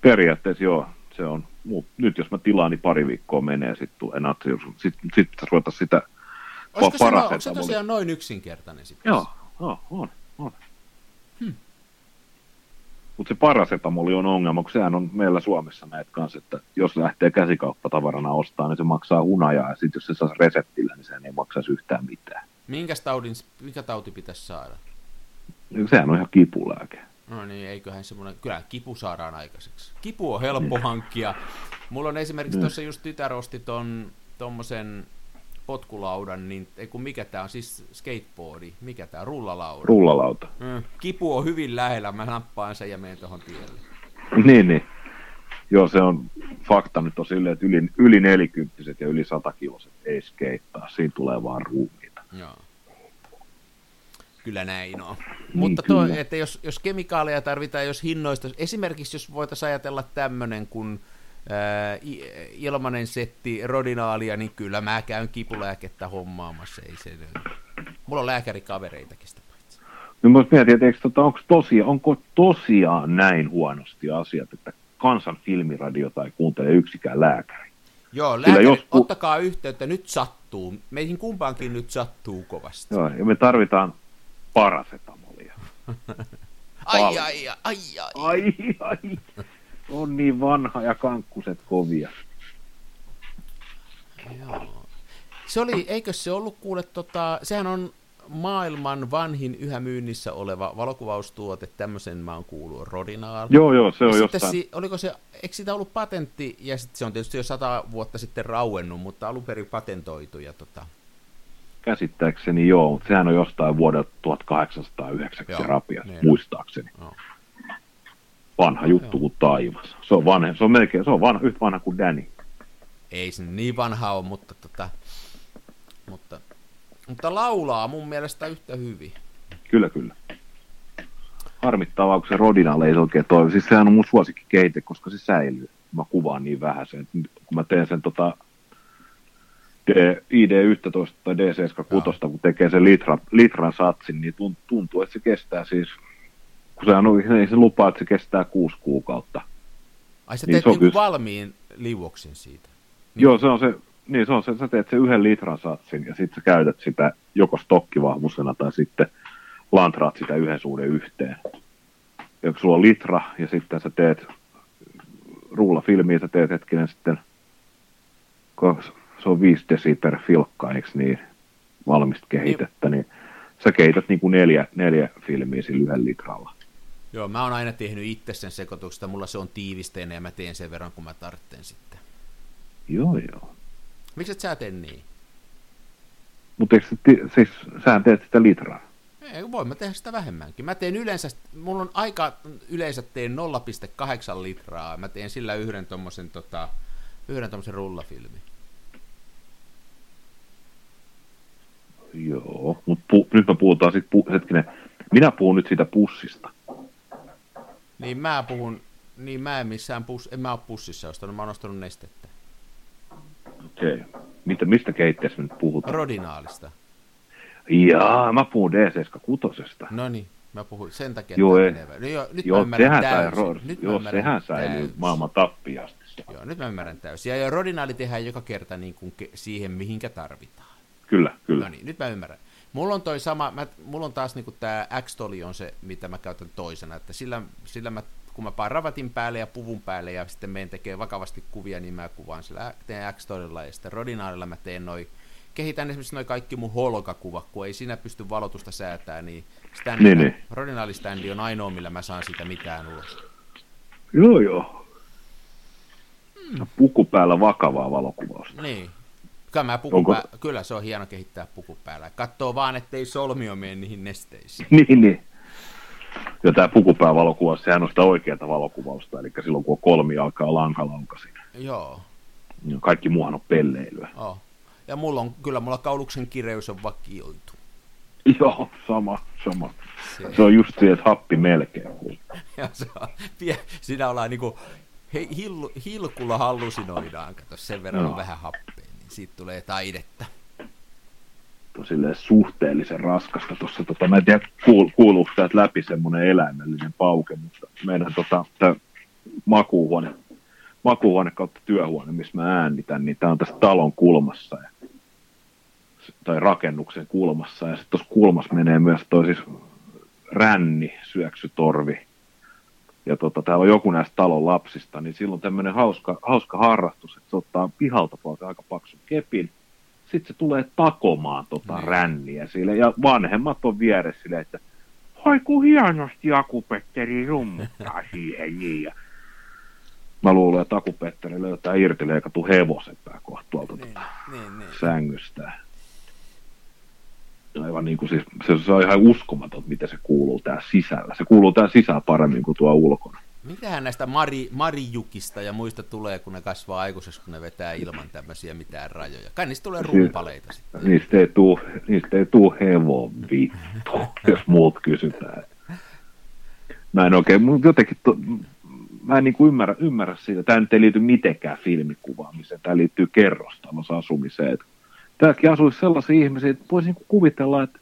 periaatteessa joo, se on. Mut nyt jos mä tilaan, niin pari viikkoa menee, sitten tulee natrius. Sitten sit ruveta sitä Olisiko se, no, onko se tosiaan noin yksinkertainen sitten? Joo, joo, on, on. Hmm. Mutta se parasetamoli on ongelma, kun sehän on meillä Suomessa näet kanssa, että jos lähtee käsikauppatavarana ostaa, niin se maksaa hunajaa, ja sitten jos se saa reseptillä, niin sehän ei maksaisi yhtään mitään. Minkäs taudin, mikä tauti pitäisi saada? Sehän on ihan kipulääke. No niin, eiköhän semmoinen, kyllä kipu saadaan aikaiseksi. Kipu on helppo hankkia. Mulla on esimerkiksi tuossa just tytär osti ton, tommosen potkulaudan, niin ei kun mikä tää on, siis skateboardi, mikä tää, rullalauda. Rullalauta. Mm, kipu on hyvin lähellä, mä nappaan sen ja menen tuohon tielle. Niin, niin. Joo, se on fakta nyt on silleen, että yli, yli 40 ja yli 100 kiloset ei skeittaa. Siinä tulee vaan ruumiita. Joo. Kyllä näin on. Mutta toi, Niin, kyllä. että jos, jos kemikaaleja tarvitaan, jos hinnoista, esimerkiksi jos voitaisiin ajatella tämmöinen kuin ää, ilmanen setti rodinaalia, niin kyllä mä käyn kipulääkettä hommaamassa. Ei se, mulla on lääkärikavereitakin sitä paitsi. Niin mä mietin, että tota, onko, tosia, onko tosiaan näin huonosti asiat, että kansan filmiradiota ei kuuntele yksikään lääkäri. Joo, lääkäri, jos ottakaa yhteyttä, nyt sattuu. Meihin kumpaankin nyt sattuu kovasti. Joo, ja me tarvitaan parasetamolia. Ai, ai, ai, ai, ai. Ai. On niin vanha ja kankkuset kovia. Joo. Se oli, eikö se ollut kuule, tota, sehän on maailman vanhin yhä myynnissä oleva valokuvaustuote, tämmöisen mä oon kuullut, Rodinaal. Joo, joo, se Ja on sitten jostain. si, oliko se, eikö siitä ollut patentti, ja sitten se on tietysti jo sata vuotta sitten rauennut, mutta alun perin patentoitu. Ja tota, Käsittääkseni joo, mutta sehän on jostain vuodelta 1890 Joo, se rapias, niin. muistaakseni. Joo. Vanha juttu kuin taivas. Se on, vanha, se on melkein, se on vanha, yhtä vanha kuin Danny. ei se niin vanha ole, mutta, tota, mutta, mutta laulaa mun mielestä yhtä hyvin. Kyllä, kyllä. Harmittavaa, kun se Rodinalle ei se oikein toimi. Siis sehän on mun suosikkikeite, koska se säilyy. Mä kuvaan niin vähän sen. Kun mä teen sen tota ID11 tai D76, kun tekee sen litra, litran satsin, niin tun- tuntuu, että se kestää siis, kun sehän on, se lupaa, että se kestää kuusi kuukautta. Ai sä Niin, teet niin kyllä- valmiin liuoksin siitä. Niin. Joo, se on se, niin se on se, sä teet sen yhden litran satsin ja sitten sä käytät sitä joko stokkivahvuisena tai sitten lantraat sitä yhden suhde yhteen. Ja kun sulla on litra ja sitten sä teet rullafilmiä, sä teet hetkinen sitten, se on 5 desi per filkka, eikö niin, valmista kehitettä, niin sä kehität niin kuin neljä, neljä filmiä sillä yhden litralla. Joo, mä oon aina tehnyt itse sen sekoituksesta, mulla se on tiivisteinen ja mä teen sen verran, kun mä tarvitsen sitten. Joo, joo. Miksi et sä tee niin? Mutta siis sähän teet sitä litraa? Ei, voin mä tehdä sitä vähemmänkin. Mä teen yleensä, mulla on aika, yleensä teen 0,8 litraa. Mä teen sillä yhden tommosen, tota, yhden tommosen rullafilmin. Joo, mutta pu- nyt me puhutaan sitten, pu- hetkinen, minä puhun nyt siitä pussista. Niin mä puhun, niin mä en missään pus, en mä oo pussissa ostanut, mä oon ostanut nestettä. Okei. Mitä, mistä keitteessä me nyt puhutaan? Rodinaalista. Jaa, mä puhun D76. No niin, mä puhun sen takia, Joo, ei. no joo, nyt mä Joo, ymmärrän sehän, sai, ro- Nyt mä joo, ymmärrän sehän säilyy täysin. maailman tappiasti. Joo, nyt mä ymmärrän täysin. Ja, ja rodinaali tehdään joka kerta niin kuin ke- siihen, mihinkä tarvitaan. Kyllä, kyllä. No niin, nyt mä ymmärrän. Mulla on toi sama, mä, mulla on taas niinku tää x on se, mitä mä käytän toisena, että sillä, sillä mä, kun mä paan ravatin päälle ja puvun päälle ja sitten meen tekee vakavasti kuvia, niin mä kuvaan sillä, teen x ja sitten rodinaalilla mä teen noi, kehitän esimerkiksi noi kaikki mun holkakuvat, kun ei siinä pysty valotusta säätää, niin standilla, Niin, niin. rodinaalistandi on ainoa, millä mä saan siitä mitään ulos. Joo, joo. Puku päällä vakavaa valokuvausta. Niin. Kyllä, mä puku Onko... Kyllä se on hieno kehittää puku päällä. Katsoo vaan, ettei solmio mene niihin nesteisiin. niin, niin. Ja tämä pukupäävalokuva, sehän on sitä oikeaa valokuvausta, eli silloin kun on kolmi alkaa lankalauka siinä. Joo. Kaikki muuhan on pelleilyä. Oh. Ja mulla on, kyllä mulla kauluksen kireys on vakioitu. Joo, sama, sama. Se, se on just se, että happi melkein. ja se on, siinä ollaan niinku, he, hillu, hilkulla hallusinoidaan, kato sen verran no. on vähän happea, niin siitä tulee taidetta. Silleen suhteellisen raskasta tuossa, tota, mä en tiedä kuul, kuuluuko täältä läpi semmoinen eläimellinen pauke, mutta meidän tota, makuuhuone, makuuhuone kautta työhuone, missä mä äänitän, niin tämä on tässä talon kulmassa. Ja tai rakennuksen kulmassa. Ja sitten tuossa kulmassa menee myös toi siis ränni, syöksytorvi. Ja tota, täällä on joku näistä talon lapsista, niin silloin tämmöinen hauska, hauska harrastus, että se ottaa pihalta puolta aika paksun kepin, sitten se tulee takomaan tota mm. ränniä sille, ja vanhemmat on vieressä sille, että hoi kun hienosti Akupetteri rummuttaa siihen niin, ja mä luulen, että Akupetteri löytää irtileikatun hevosen pää kohta tuolta niin, tota niin, niin. sängystä aivan niin kuin siis, se, se on ihan uskomaton, miten se kuuluu tää sisällä. Se kuuluu tää sisällä paremmin kuin tuo ulkona. Mitähän näistä Mari, Marijukista ja muista tulee, kun ne kasvaa aikuisessa, kun ne vetää ilman tämmöisiä mitään rajoja? Kai niistä tulee rumpaleita siis, sitten. Niistä ei tuu, niistä ei tuu hevon vittu, jos muut kysytään. Mä en oikein, mutta jotenkin, to, mä en niin kuin ymmärrä, ymmärrä siitä. Tämä nyt ei liity mitenkään filmikuvaamiseen, tämä liittyy kerrostalossa asumiseen. Että täälläkin asuisi sellaisia ihmisiä, että voisi niin kuvitella, että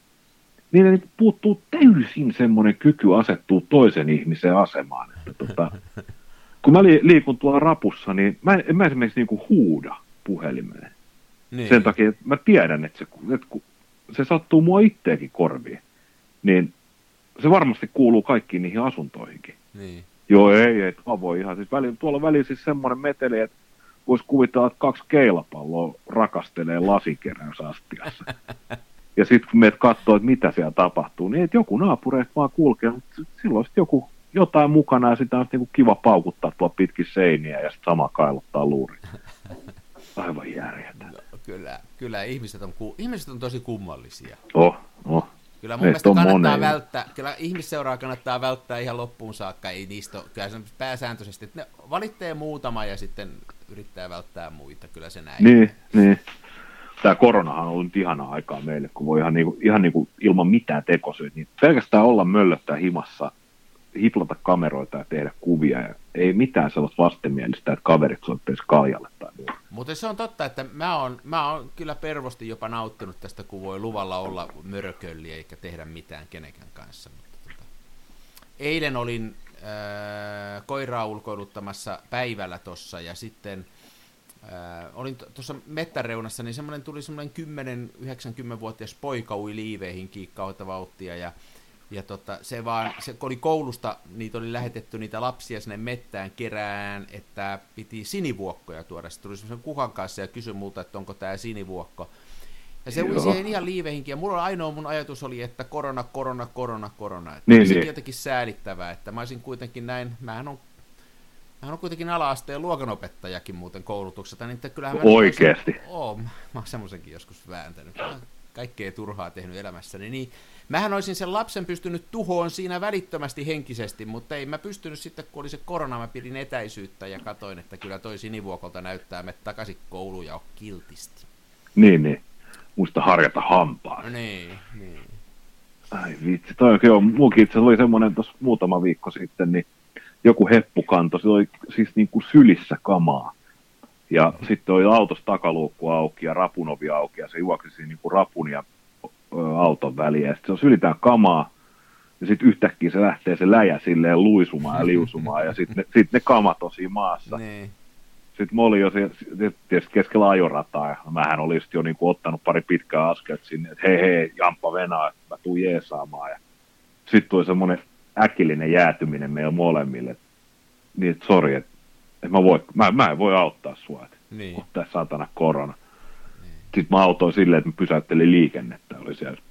niille niin puuttuu täysin semmoinen kyky asettua toisen ihmisen asemaan. Että tota, kun mä liikun tuolla rapussa, niin mä, en mä esimerkiksi niin kuin huuda puhelimeen. Niin. Sen takia, että mä tiedän, että se, että kun se sattuu mua itteekin korviin, niin se varmasti kuuluu kaikkiin niihin asuntoihinkin. Niin. Joo, ei, ei, voi ihan. Siis väli, tuolla väliin siis semmoinen meteli, että voisi kuvitella, että kaksi keilapalloa rakastelee lasikeräysastiassa. Ja sitten kun meet katsoo, että mitä siellä tapahtuu, niin että joku naapureista vaan kulkee, mutta silloin sitten joku jotain mukana ja sitä on niinku kiva paukuttaa tuolla pitkin seiniä ja sitten sama kailuttaa luuri. Aivan järjettä. No, kyllä, kyllä ihmiset on, ihmiset on tosi kummallisia. Oh, oh. Kyllä mun mielestä kannattaa moneen. välttää, kyllä ihmisseuraa kannattaa välttää ihan loppuun saakka, ei niistä ole, kyllä se pääsääntöisesti, että ne valittee muutama ja sitten yrittää välttää muita, kyllä se näin. Niin, niin. Tämä koronahan on ollut ihanaa aikaa meille, kun voi ihan, niinku, ihan niinku ilman mitään tekosyitä, niin pelkästään olla möllöttää himassa, hiplata kameroita ja tehdä kuvia, ja ei mitään sellaista vastenmielistä, että kaverit soittaisi kaljalle tai muuta. Mutta se on totta, että mä oon, mä oon kyllä pervosti jopa nauttinut tästä, kun voi luvalla olla mörkölli eikä tehdä mitään kenenkään kanssa. Mutta tota, eilen olin äh, koiraa ulkoiluttamassa päivällä tossa ja sitten äh, olin tuossa mettäreunassa, niin semmoinen tuli semmoinen 10-90-vuotias poika ui liiveihin kiikkauta vauhtia ja ja tota, se vaan, se, kun oli koulusta, niitä oli lähetetty niitä lapsia sinne mettään kerään, että piti sinivuokkoja tuoda. Sitten tuli semmoisen kuhan kanssa ja kysyi multa, että onko tämä sinivuokko. Ja se ui siihen ihan liiveihinkin. Ja mulla ainoa mun ajatus oli, että korona, korona, korona, korona. Että niin, niin. jotenkin säälittävää, että mä olisin kuitenkin näin, mähän on Hän on kuitenkin ala-asteen luokanopettajakin muuten koulutuksesta, niin että kyllähän mä Oikeasti? Oo, mä oon semmoisenkin joskus vääntänyt. Kaikkea turhaa tehnyt elämässäni. Niin mähän olisin sen lapsen pystynyt tuhoon siinä välittömästi henkisesti, mutta ei mä pystynyt sitten, kun oli se korona, mä pidin etäisyyttä ja katoin, että kyllä toi sinivuokolta näyttää me takaisin kouluun ja on kiltisti. Niin, niin muista harjata hampaa. Niin, niin. Ai vitsi, toi joo, muukin itse oli semmoinen tuossa muutama viikko sitten, niin joku heppukanto, se oli siis niin kuin sylissä kamaa. Ja sitten oli autossa takaluukku auki ja rapunovi auki ja se juoksi niin kuin rapun ja ö, auton väliä. Ja sitten se on sylitään kamaa ja sitten yhtäkkiä se lähtee se läjä silleen luisumaan ja liusumaan ja sitten ne, sit ne kamat on siinä maassa. Niin sitten mä olin jo tietysti keskellä ajorataa, ja mähän olin jo niin kuin ottanut pari pitkää askelta sinne, että hei hei, Jamppa Venaa, että mä tuun jeesaamaan. Ja sitten tuli semmoinen äkillinen jäätyminen meillä molemmille, niin että sori, että, mä, voi, mä, mä, en voi auttaa sua, että niin. on tässä saatana korona. Niin. Sitten mä autoin silleen, että mä pysäyttelin liikennettä, oli siellä.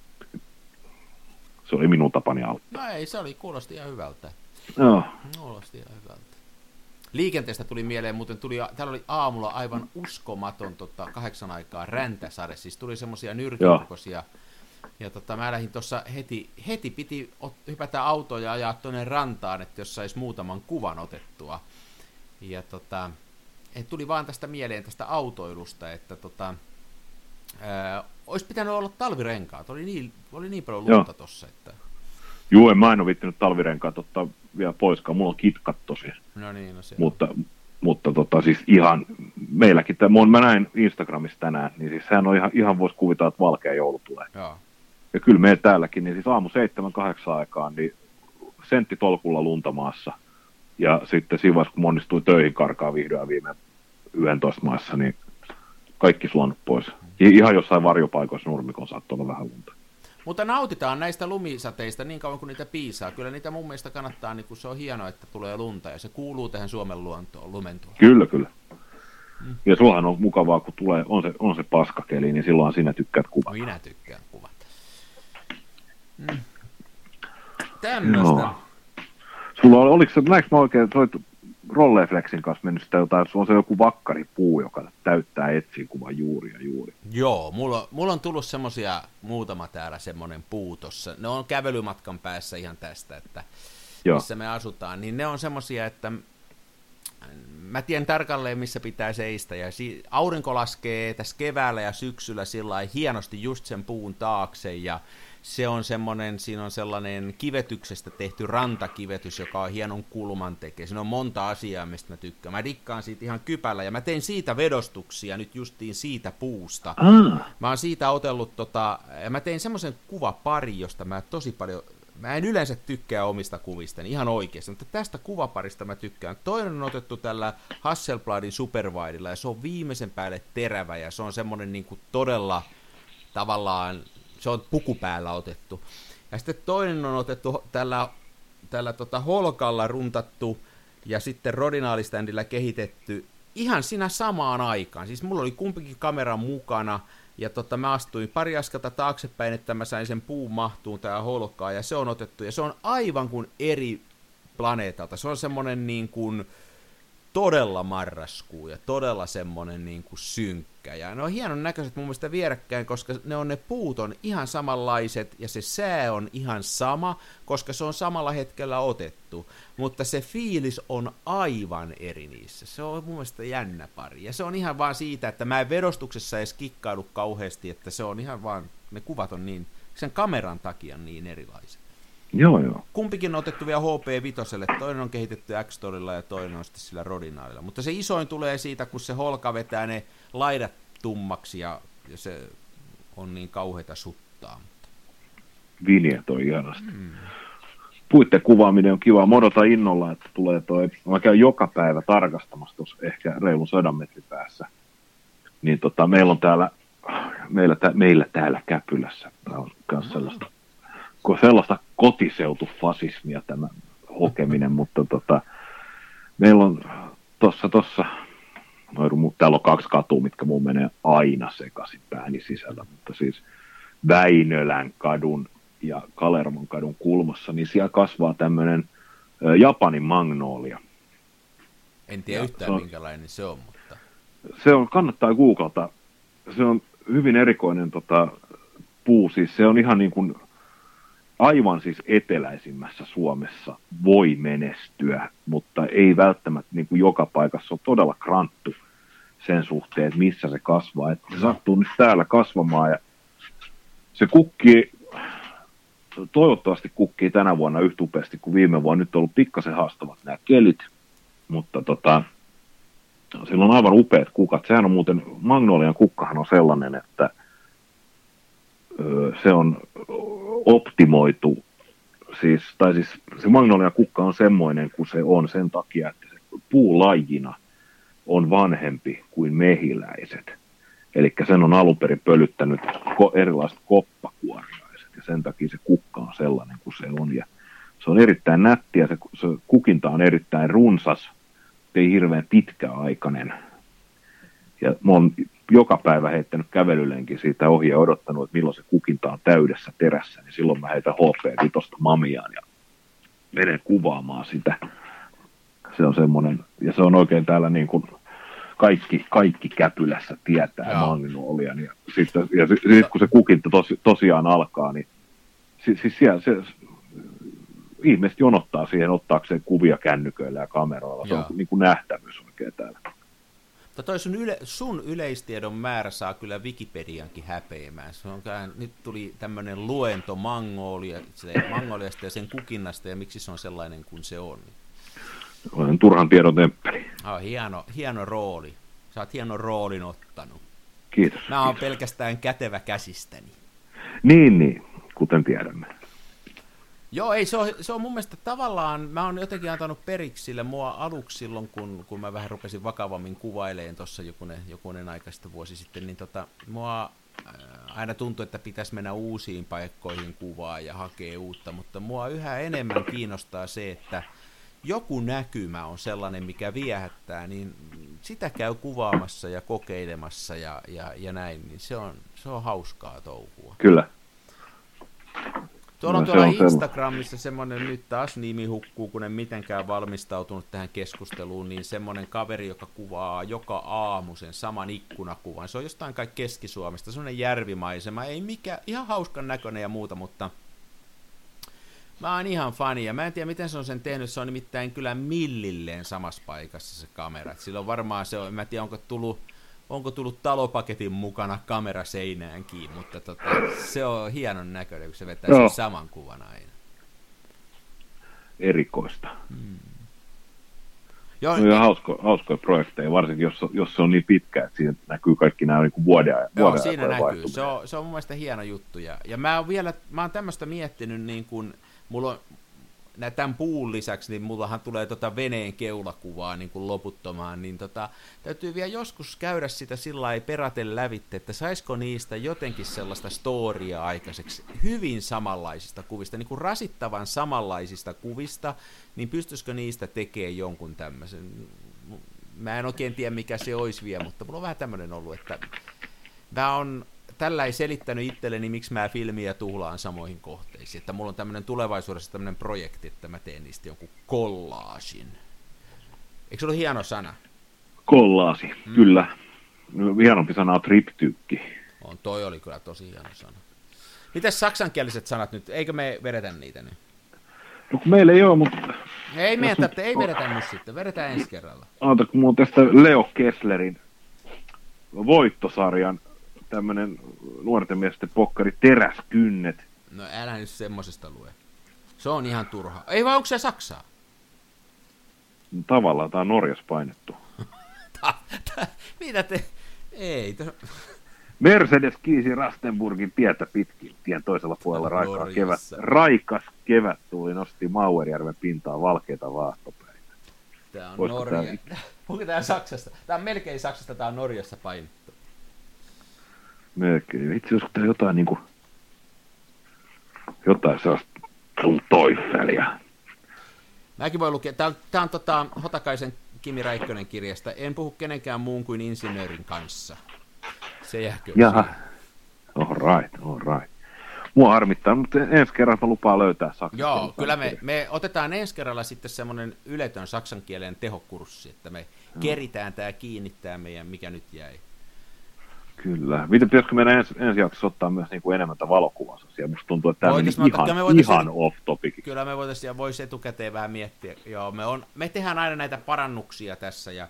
Se oli minun tapani auttaa. No ei, se oli, kuulosti ihan hyvältä. Joo. Kuulosti ihan hyvältä. Liikenteestä tuli mieleen, muuten tuli, täällä oli aamulla aivan uskomaton tota, kahdeksan aikaa räntäsade, siis tuli semmoisia nyrkiurkosia. Ja tota, mä lähdin tuossa heti, heti piti ot, hypätä autoja ja ajaa tuonne rantaan, että jos saisi muutaman kuvan otettua. Ja tota, et tuli vaan tästä mieleen tästä autoilusta, että tota, ää, olisi pitänyt olla talvirenkaat, oli niin, oli niin paljon lunta tuossa, että... Juu, en mä en ole vittinyt talvirenkaat ottaa vielä poiskaan, mulla on kitkat tosi. No niin, no se Mutta, mutta tota, siis ihan, meilläkin, tämän, mä näin Instagramissa tänään, niin siis sehän on ihan, ihan voisi kuvitella, että valkea joulu tulee. Joo. Ja kyllä me täälläkin, niin siis aamu 7-8 aikaan, niin sentti tolkulla lunta maassa. Ja sitten siinä vaiheessa, kun onnistui töihin karkaa vihdoin viime 11 maassa, niin kaikki suonut pois. Ihan jossain varjopaikoissa nurmikon saattoi olla vähän lunta. Mutta nautitaan näistä lumisateista niin kauan kuin niitä piisaa. Kyllä niitä mun mielestä kannattaa, niin kun se on hienoa, että tulee lunta ja se kuuluu tähän Suomen luontoon, lumentua. Kyllä, kyllä. Mm. Ja sullahan on mukavaa, kun tulee, on se, on se paskakeli, niin silloin sinä tykkäät kuvata. Minä tykkään kuvata. Mm. Tämmöistä. Sulla oli, oliko se, näinkö mä oikein, sä olit Rolleflexin kanssa mennyt sitä jotain, on se joku vakkaripuu, joka täyttää etsikuvan juuri ja juuri. Joo, mulla, mulla on tullut semmosia muutama täällä semmonen puu tossa. Ne on kävelymatkan päässä ihan tästä, että Joo. missä me asutaan. Niin ne on semmosia, että mä tiedän tarkalleen, missä pitää seistä. Ja si- aurinko laskee tässä keväällä ja syksyllä sillä hienosti just sen puun taakse. Ja se on semmoinen, siinä on sellainen kivetyksestä tehty rantakivetys, joka on hienon kulman tekee. Siinä on monta asiaa, mistä mä tykkään. Mä dikkaan siitä ihan kypällä, ja mä tein siitä vedostuksia nyt justiin siitä puusta. Ah. Mä oon siitä otellut, tota, ja mä tein semmoisen kuvapari, josta mä tosi paljon Mä en yleensä tykkää omista kuvista, ihan oikeasti, mutta tästä kuvaparista mä tykkään. Toinen on otettu tällä Hasselbladin Superwidella, ja se on viimeisen päälle terävä, ja se on semmoinen niin kuin todella tavallaan se on pukupäällä otettu. Ja sitten toinen on otettu tällä, tällä tota holkalla runtattu ja sitten rodinaaliständillä kehitetty ihan siinä samaan aikaan. Siis mulla oli kumpikin kamera mukana, ja tota, mä astuin pari askelta taaksepäin, että mä sain sen puun mahtuun tää holkaa, ja se on otettu, ja se on aivan kuin eri planeetalta. Se on semmonen niin kuin, todella marraskuu ja todella semmonen niin kuin synkkä. Ja ne on hienon näköiset mun mielestä vierekkäin, koska ne on ne puut on ihan samanlaiset ja se sää on ihan sama, koska se on samalla hetkellä otettu. Mutta se fiilis on aivan eri niissä. Se on mun mielestä jännä pari. Ja se on ihan vaan siitä, että mä en vedostuksessa edes kikkailu kauheasti, että se on ihan vaan, ne kuvat on niin, sen kameran takia niin erilaiset. Joo, joo. Kumpikin on otettu vielä HP5, toinen on kehitetty x ja toinen on sitten sillä Rodinaalilla. Mutta se isoin tulee siitä, kun se holka vetää ne laidat tummaksi ja, ja se on niin kauheita suttaa. Vinjet on ihanasti. Hmm. Puitten kuvaaminen on kiva. Modota innolla, että tulee toi. Mä käyn joka päivä tarkastamassa tuossa ehkä reilun sadan metrin päässä. Niin tota, meillä on täällä, meillä, tä, meillä täällä Käpylässä, tämä on myös sellaista sellaista kotiseutufasismia tämä hokeminen, mutta tota, meillä on tuossa, tossa, no, täällä on kaksi katua, mitkä mun menee aina sekaisin pääni sisällä, mutta siis Väinölän kadun ja Kalermon kadun kulmassa, niin siellä kasvaa tämmöinen Japanin magnolia. En tiedä ja yhtään se on, minkälainen se on, mutta... Se on, kannattaa googlata. Se on hyvin erikoinen tota, puu, siis se on ihan niin kuin aivan siis eteläisimmässä Suomessa voi menestyä, mutta ei välttämättä niin kuin joka paikassa ole todella kranttu sen suhteen, että missä se kasvaa. Että se sattuu nyt täällä kasvamaan ja se kukkii, toivottavasti kukkii tänä vuonna yhtä upeasti kuin viime vuonna. Nyt on ollut pikkasen haastavat nämä kelit, mutta tota, sillä on aivan upeat kukat. Sehän on muuten, Magnolian kukkahan on sellainen, että se on optimoitu, siis, tai siis se magnolia kukka on semmoinen kuin se on sen takia, että se puulajina on vanhempi kuin mehiläiset. Eli sen on alun perin pölyttänyt erilaiset koppakuoriaiset, ja sen takia se kukka on sellainen kuin se on. Ja se on erittäin nättiä, se, se kukinta on erittäin runsas, ei hirveän pitkäaikainen. Ja mä oon joka päivä heittänyt kävelylenkin siitä ohi ja odottanut, että milloin se kukinta on täydessä terässä, niin silloin mä heitän HP vitosta mamiaan ja menen kuvaamaan sitä. Se on semmoinen, ja se on oikein täällä niin kuin kaikki, kaikki käpylässä tietää Joo. Magnolian. Ja sitten ja sit, sit, kun se kukinta tosi, tosiaan alkaa, niin siis, siis siellä se, ihmiset jonottaa siihen ottaakseen kuvia kännyköillä ja kameroilla. Se Joo. on niin kuin nähtävyys oikein täällä. Mutta toi sun, yle, sun yleistiedon määrä saa kyllä Wikipediankin häpeämään. Se on, kai- nyt tuli tämmöinen luento Mongolia, Mongoliasta ja sen kukinnasta ja miksi se on sellainen kuin se on. Olen turhan tiedon temppeli. Ah, hieno, hieno rooli. Sä oot hienon roolin ottanut. Kiitos. Mä oon kiitos. pelkästään kätevä käsistäni. Niin, niin, kuten tiedämme. Joo, ei, se on, se on mun mielestä tavallaan, mä oon jotenkin antanut periksi sille mua aluksi silloin, kun, kun mä vähän rupesin vakavammin kuvaileen tuossa jokunen, jokunen aika sitten vuosi sitten, niin tota, mua äh, aina tuntui, että pitäisi mennä uusiin paikkoihin kuvaa ja hakea uutta, mutta mua yhä enemmän kiinnostaa se, että joku näkymä on sellainen, mikä viehättää, niin sitä käy kuvaamassa ja kokeilemassa ja, ja, ja näin, niin se on, se on hauskaa touhua. Kyllä. Tuolla on No, se tuolla on Instagramissa semmoinen, nyt taas nimi hukkuu, kun en mitenkään valmistautunut tähän keskusteluun, niin semmoinen kaveri, joka kuvaa joka aamu sen saman ikkunakuvan. Se on jostain kai Keski-Suomesta, semmoinen järvimaisema, ei mikä, ihan hauskan näköinen ja muuta, mutta mä oon ihan fani, ja mä en tiedä miten se on sen tehnyt, se on nimittäin kyllä millilleen samassa paikassa se kamera. Et Silloin varmaan se on, mä en tiedä onko tullut, onko tullut talopaketin mukana kamera seinään kiinni, mutta tota, se on hienon näköinen, kun se vetää Joo. sen saman kuvan aina. Erikoista. Joo, No ihan hausko, hauskoja projekteja, varsinkin jos, jos se on niin pitkä, että siinä näkyy kaikki nämä niin vuoden, Joo, vuoden siinä näkyy. Se on, se on mun mielestä hieno juttu. Ja, ja mä oon vielä, mä oon tämmöistä miettinyt, niin kun, mulla on, tämän puun lisäksi, niin mullahan tulee tota veneen keulakuvaa niin kuin loputtomaan, niin tota, täytyy vielä joskus käydä sitä sillä lailla peraten lävitte, että saisiko niistä jotenkin sellaista storia aikaiseksi hyvin samanlaisista kuvista, niin kuin rasittavan samanlaisista kuvista, niin pystyisikö niistä tekemään jonkun tämmöisen, mä en oikein tiedä mikä se olisi vielä, mutta mulla on vähän tämmöinen ollut, että mä on tällä ei selittänyt itselleni, miksi mä filmiä tuhlaan samoihin kohteisiin. Että mulla on tämmöinen tulevaisuudessa tämmöinen projekti, että mä teen niistä jonkun kollaasin. Eikö se ollut hieno sana? Kollaasi, mm. kyllä. No, Hienompi sana on triptykki. On, toi oli kyllä tosi hieno sana. Mitäs saksankieliset sanat nyt? Eikö me vedetä niitä nyt? No kun meillä ei ole, mutta Ei jätä, nyt- ei vedetä nyt sitten, vedetään ensi kerralla. Ota, kun mulla on tästä Leo Kesslerin voittosarjan tämmönen nuorten miesten pokkari Teräskynnet. No älä nyt semmosesta lue. Se on ihan turha. Ei vaan onko se Saksaa? Tavallaan tämä on Norjassa painettu. Mitä te... Ei, tos... Mercedes kiisi Rastenburgin tietä pitkin. Tien toisella puolella raikaa Norjassa. kevät. Raikas kevät tuli, nosti Mauerjärven pintaan valkeita vaahtopäitä. Tää on Voisiko Norja. tää- Onko tää Saksasta? Tää on melkein Saksasta, tää on Norjassa painettu. Melkein. Itse asiassa tää jotain niinku, jotain sellaista toiffelia. Mäkin voin lukea. Tää on, tää on tota Hotakaisen Kimi Räikkönen kirjasta. En puhu kenenkään muun kuin insinöörin kanssa. Se jääkö Jaha. All right, all right. Mua harmittaa, mutta ensi kerran mä lupaan löytää saksan. Joo, kyllä me, me otetaan ensi kerralla sitten semmoinen yletön saksan kielen tehokurssi, että me keritään tää kiinnittää meidän, mikä nyt jäi. Kyllä. Miten pitäisikö meidän ensi, ensi jaksossa ottaa myös niin kuin enemmän tätä valokuvassa? Musta tuntuu, että tämä meni Voitais me ottaa- ihan, me ihan off topic. Kyllä me voitaisiin ja voisi etukäteen vähän miettiä. Joo, me, on, me tehdään aina näitä parannuksia tässä ja,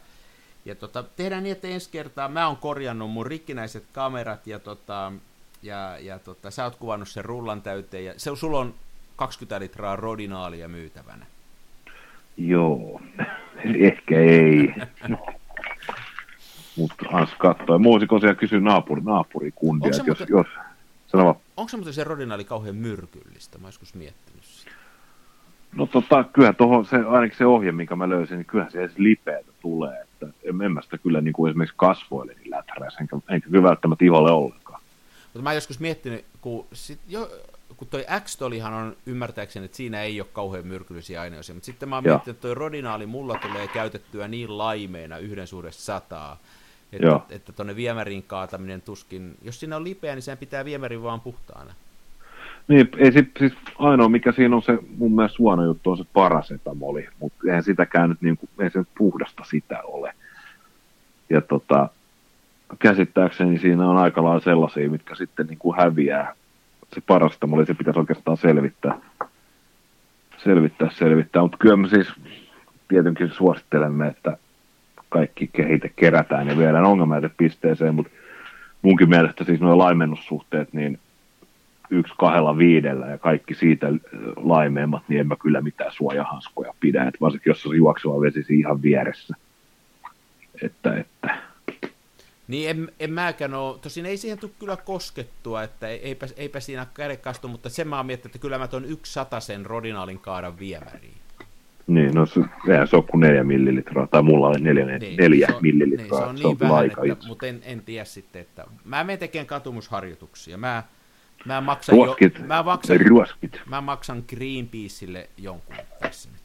ja tota, tehdään niin, että ensi kertaa mä oon korjannut mun rikkinäiset kamerat ja, tota, ja, ja tota, sä oot kuvannut sen rullan täyteen ja se, sulla on 20 litraa rodinaalia myytävänä. Joo, ehkä ei. Mutta ans katsoa. Mä voisin tosiaan kysyä naapuri, naapurikundia, että jos, muuten- jos sano vaan. Onko se muuten se rodinaali kauhean myrkyllistä? Mä joskus miettinyt sitä. No tota, kyllä tuohon, se, ainakin se ohje, minkä mä löysin, niin kyllähän se edes lipeätä tulee. Että en, en mä sitä kyllä niin kuin esimerkiksi kasvoille niin läträisi, enkä, enkä kyllä välttämättä iholle ollenkaan. Mutta mä oon joskus miettinyt, kun, sit jo, kun toi X-tolihan on ymmärtääkseni, että siinä ei ole kauhean myrkyllisiä aineosia, mutta sitten mä oon miettinyt, että toi rodinaali mulla tulee käytettyä niin laimeena yhden suhde sataa, että, Joo. että tonne viemäriin kaataminen tuskin, jos siinä on lipeä, niin sen pitää viemärin vaan puhtaana. Niin, ei sit, siis ainoa mikä siinä on se mun mielestä huono juttu on se parasetamoli, mutta eihän sitäkään nyt niin kuin, ei se nyt puhdasta sitä ole. Ja tota, käsittääkseni siinä on aika lailla sellaisia, mitkä sitten niin kuin häviää. Se parasetamoli, se pitäisi oikeastaan selvittää. Selvittää, selvittää, mutta kyllä me siis tietenkin suosittelemme, että kaikki kehite kerätään ja viedään ongelmajätepisteeseen, mutta munkin mielestä siis nuo laimennussuhteet, niin yksi kahdella viidellä ja kaikki siitä laimeemmat, niin en mä kyllä mitään suojahanskoja pidä, että varsinkin jos on juokseva vesi ihan vieressä. Että, että. Niin en, en mäkään ole, tosin ei siihen tule kyllä koskettua, että eipä, eipä siinä kädekastu, mutta sen mä oon miettinyt, että kyllä mä tuon yksi sen rodinaalin kaadan viemäriin. Niin, no se, se on kuin neljä millilitraa, tai mulla oli neljä, niin, neljä se on, millilitraa. Niin, se on, se niin vähän, aika että, mutta en, en tiedä sitten, että mä menen tekemään katumusharjoituksia. Mä, mä maksan, ruoskit, jo, mä maksan, ruoskit. mä maksan Greenpeaceille jonkun tässä nyt.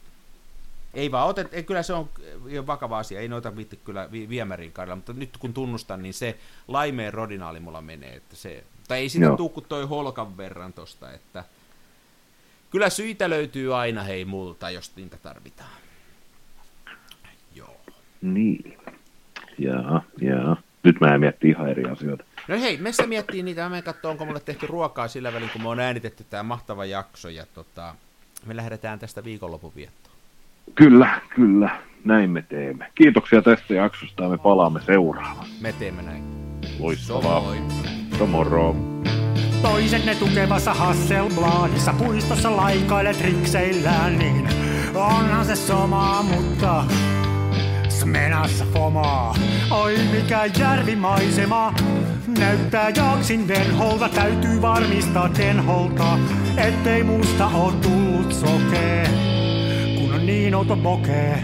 Ei vaan, otet, ei, kyllä se on jo vakava asia, ei noita viitti kyllä vi, viemäriin kaudella, mutta nyt kun tunnustan, niin se laimeen rodinaali mulla menee, että se, tai ei sitä tuu kuin toi holkan verran tosta, että kyllä syitä löytyy aina hei multa, jos niitä tarvitaan. Joo. Niin. Jaa, jaa. Nyt mä miettii ihan eri asioita. No hei, Messä miettii niitä, mä menen katsoa, onko mulle tehty ruokaa sillä välin, kun me on äänitetty tämä mahtava jakso, ja tota, me lähdetään tästä viikonlopun viettoon. Kyllä, kyllä, näin me teemme. Kiitoksia tästä jaksosta ja me palaamme seuraavaan. Me teemme näin. Loistavaa. Tomorrow. Toisenne tukevassa Hasselbladissa puistossa laikailet rikseillään, niin onhan se sama, mutta smenassa fomaa. Oi mikä järvimaisema, näyttää jaksin venholta, täytyy varmistaa tenholta, ettei musta oo tullut sokee, kun on niin outo pokee.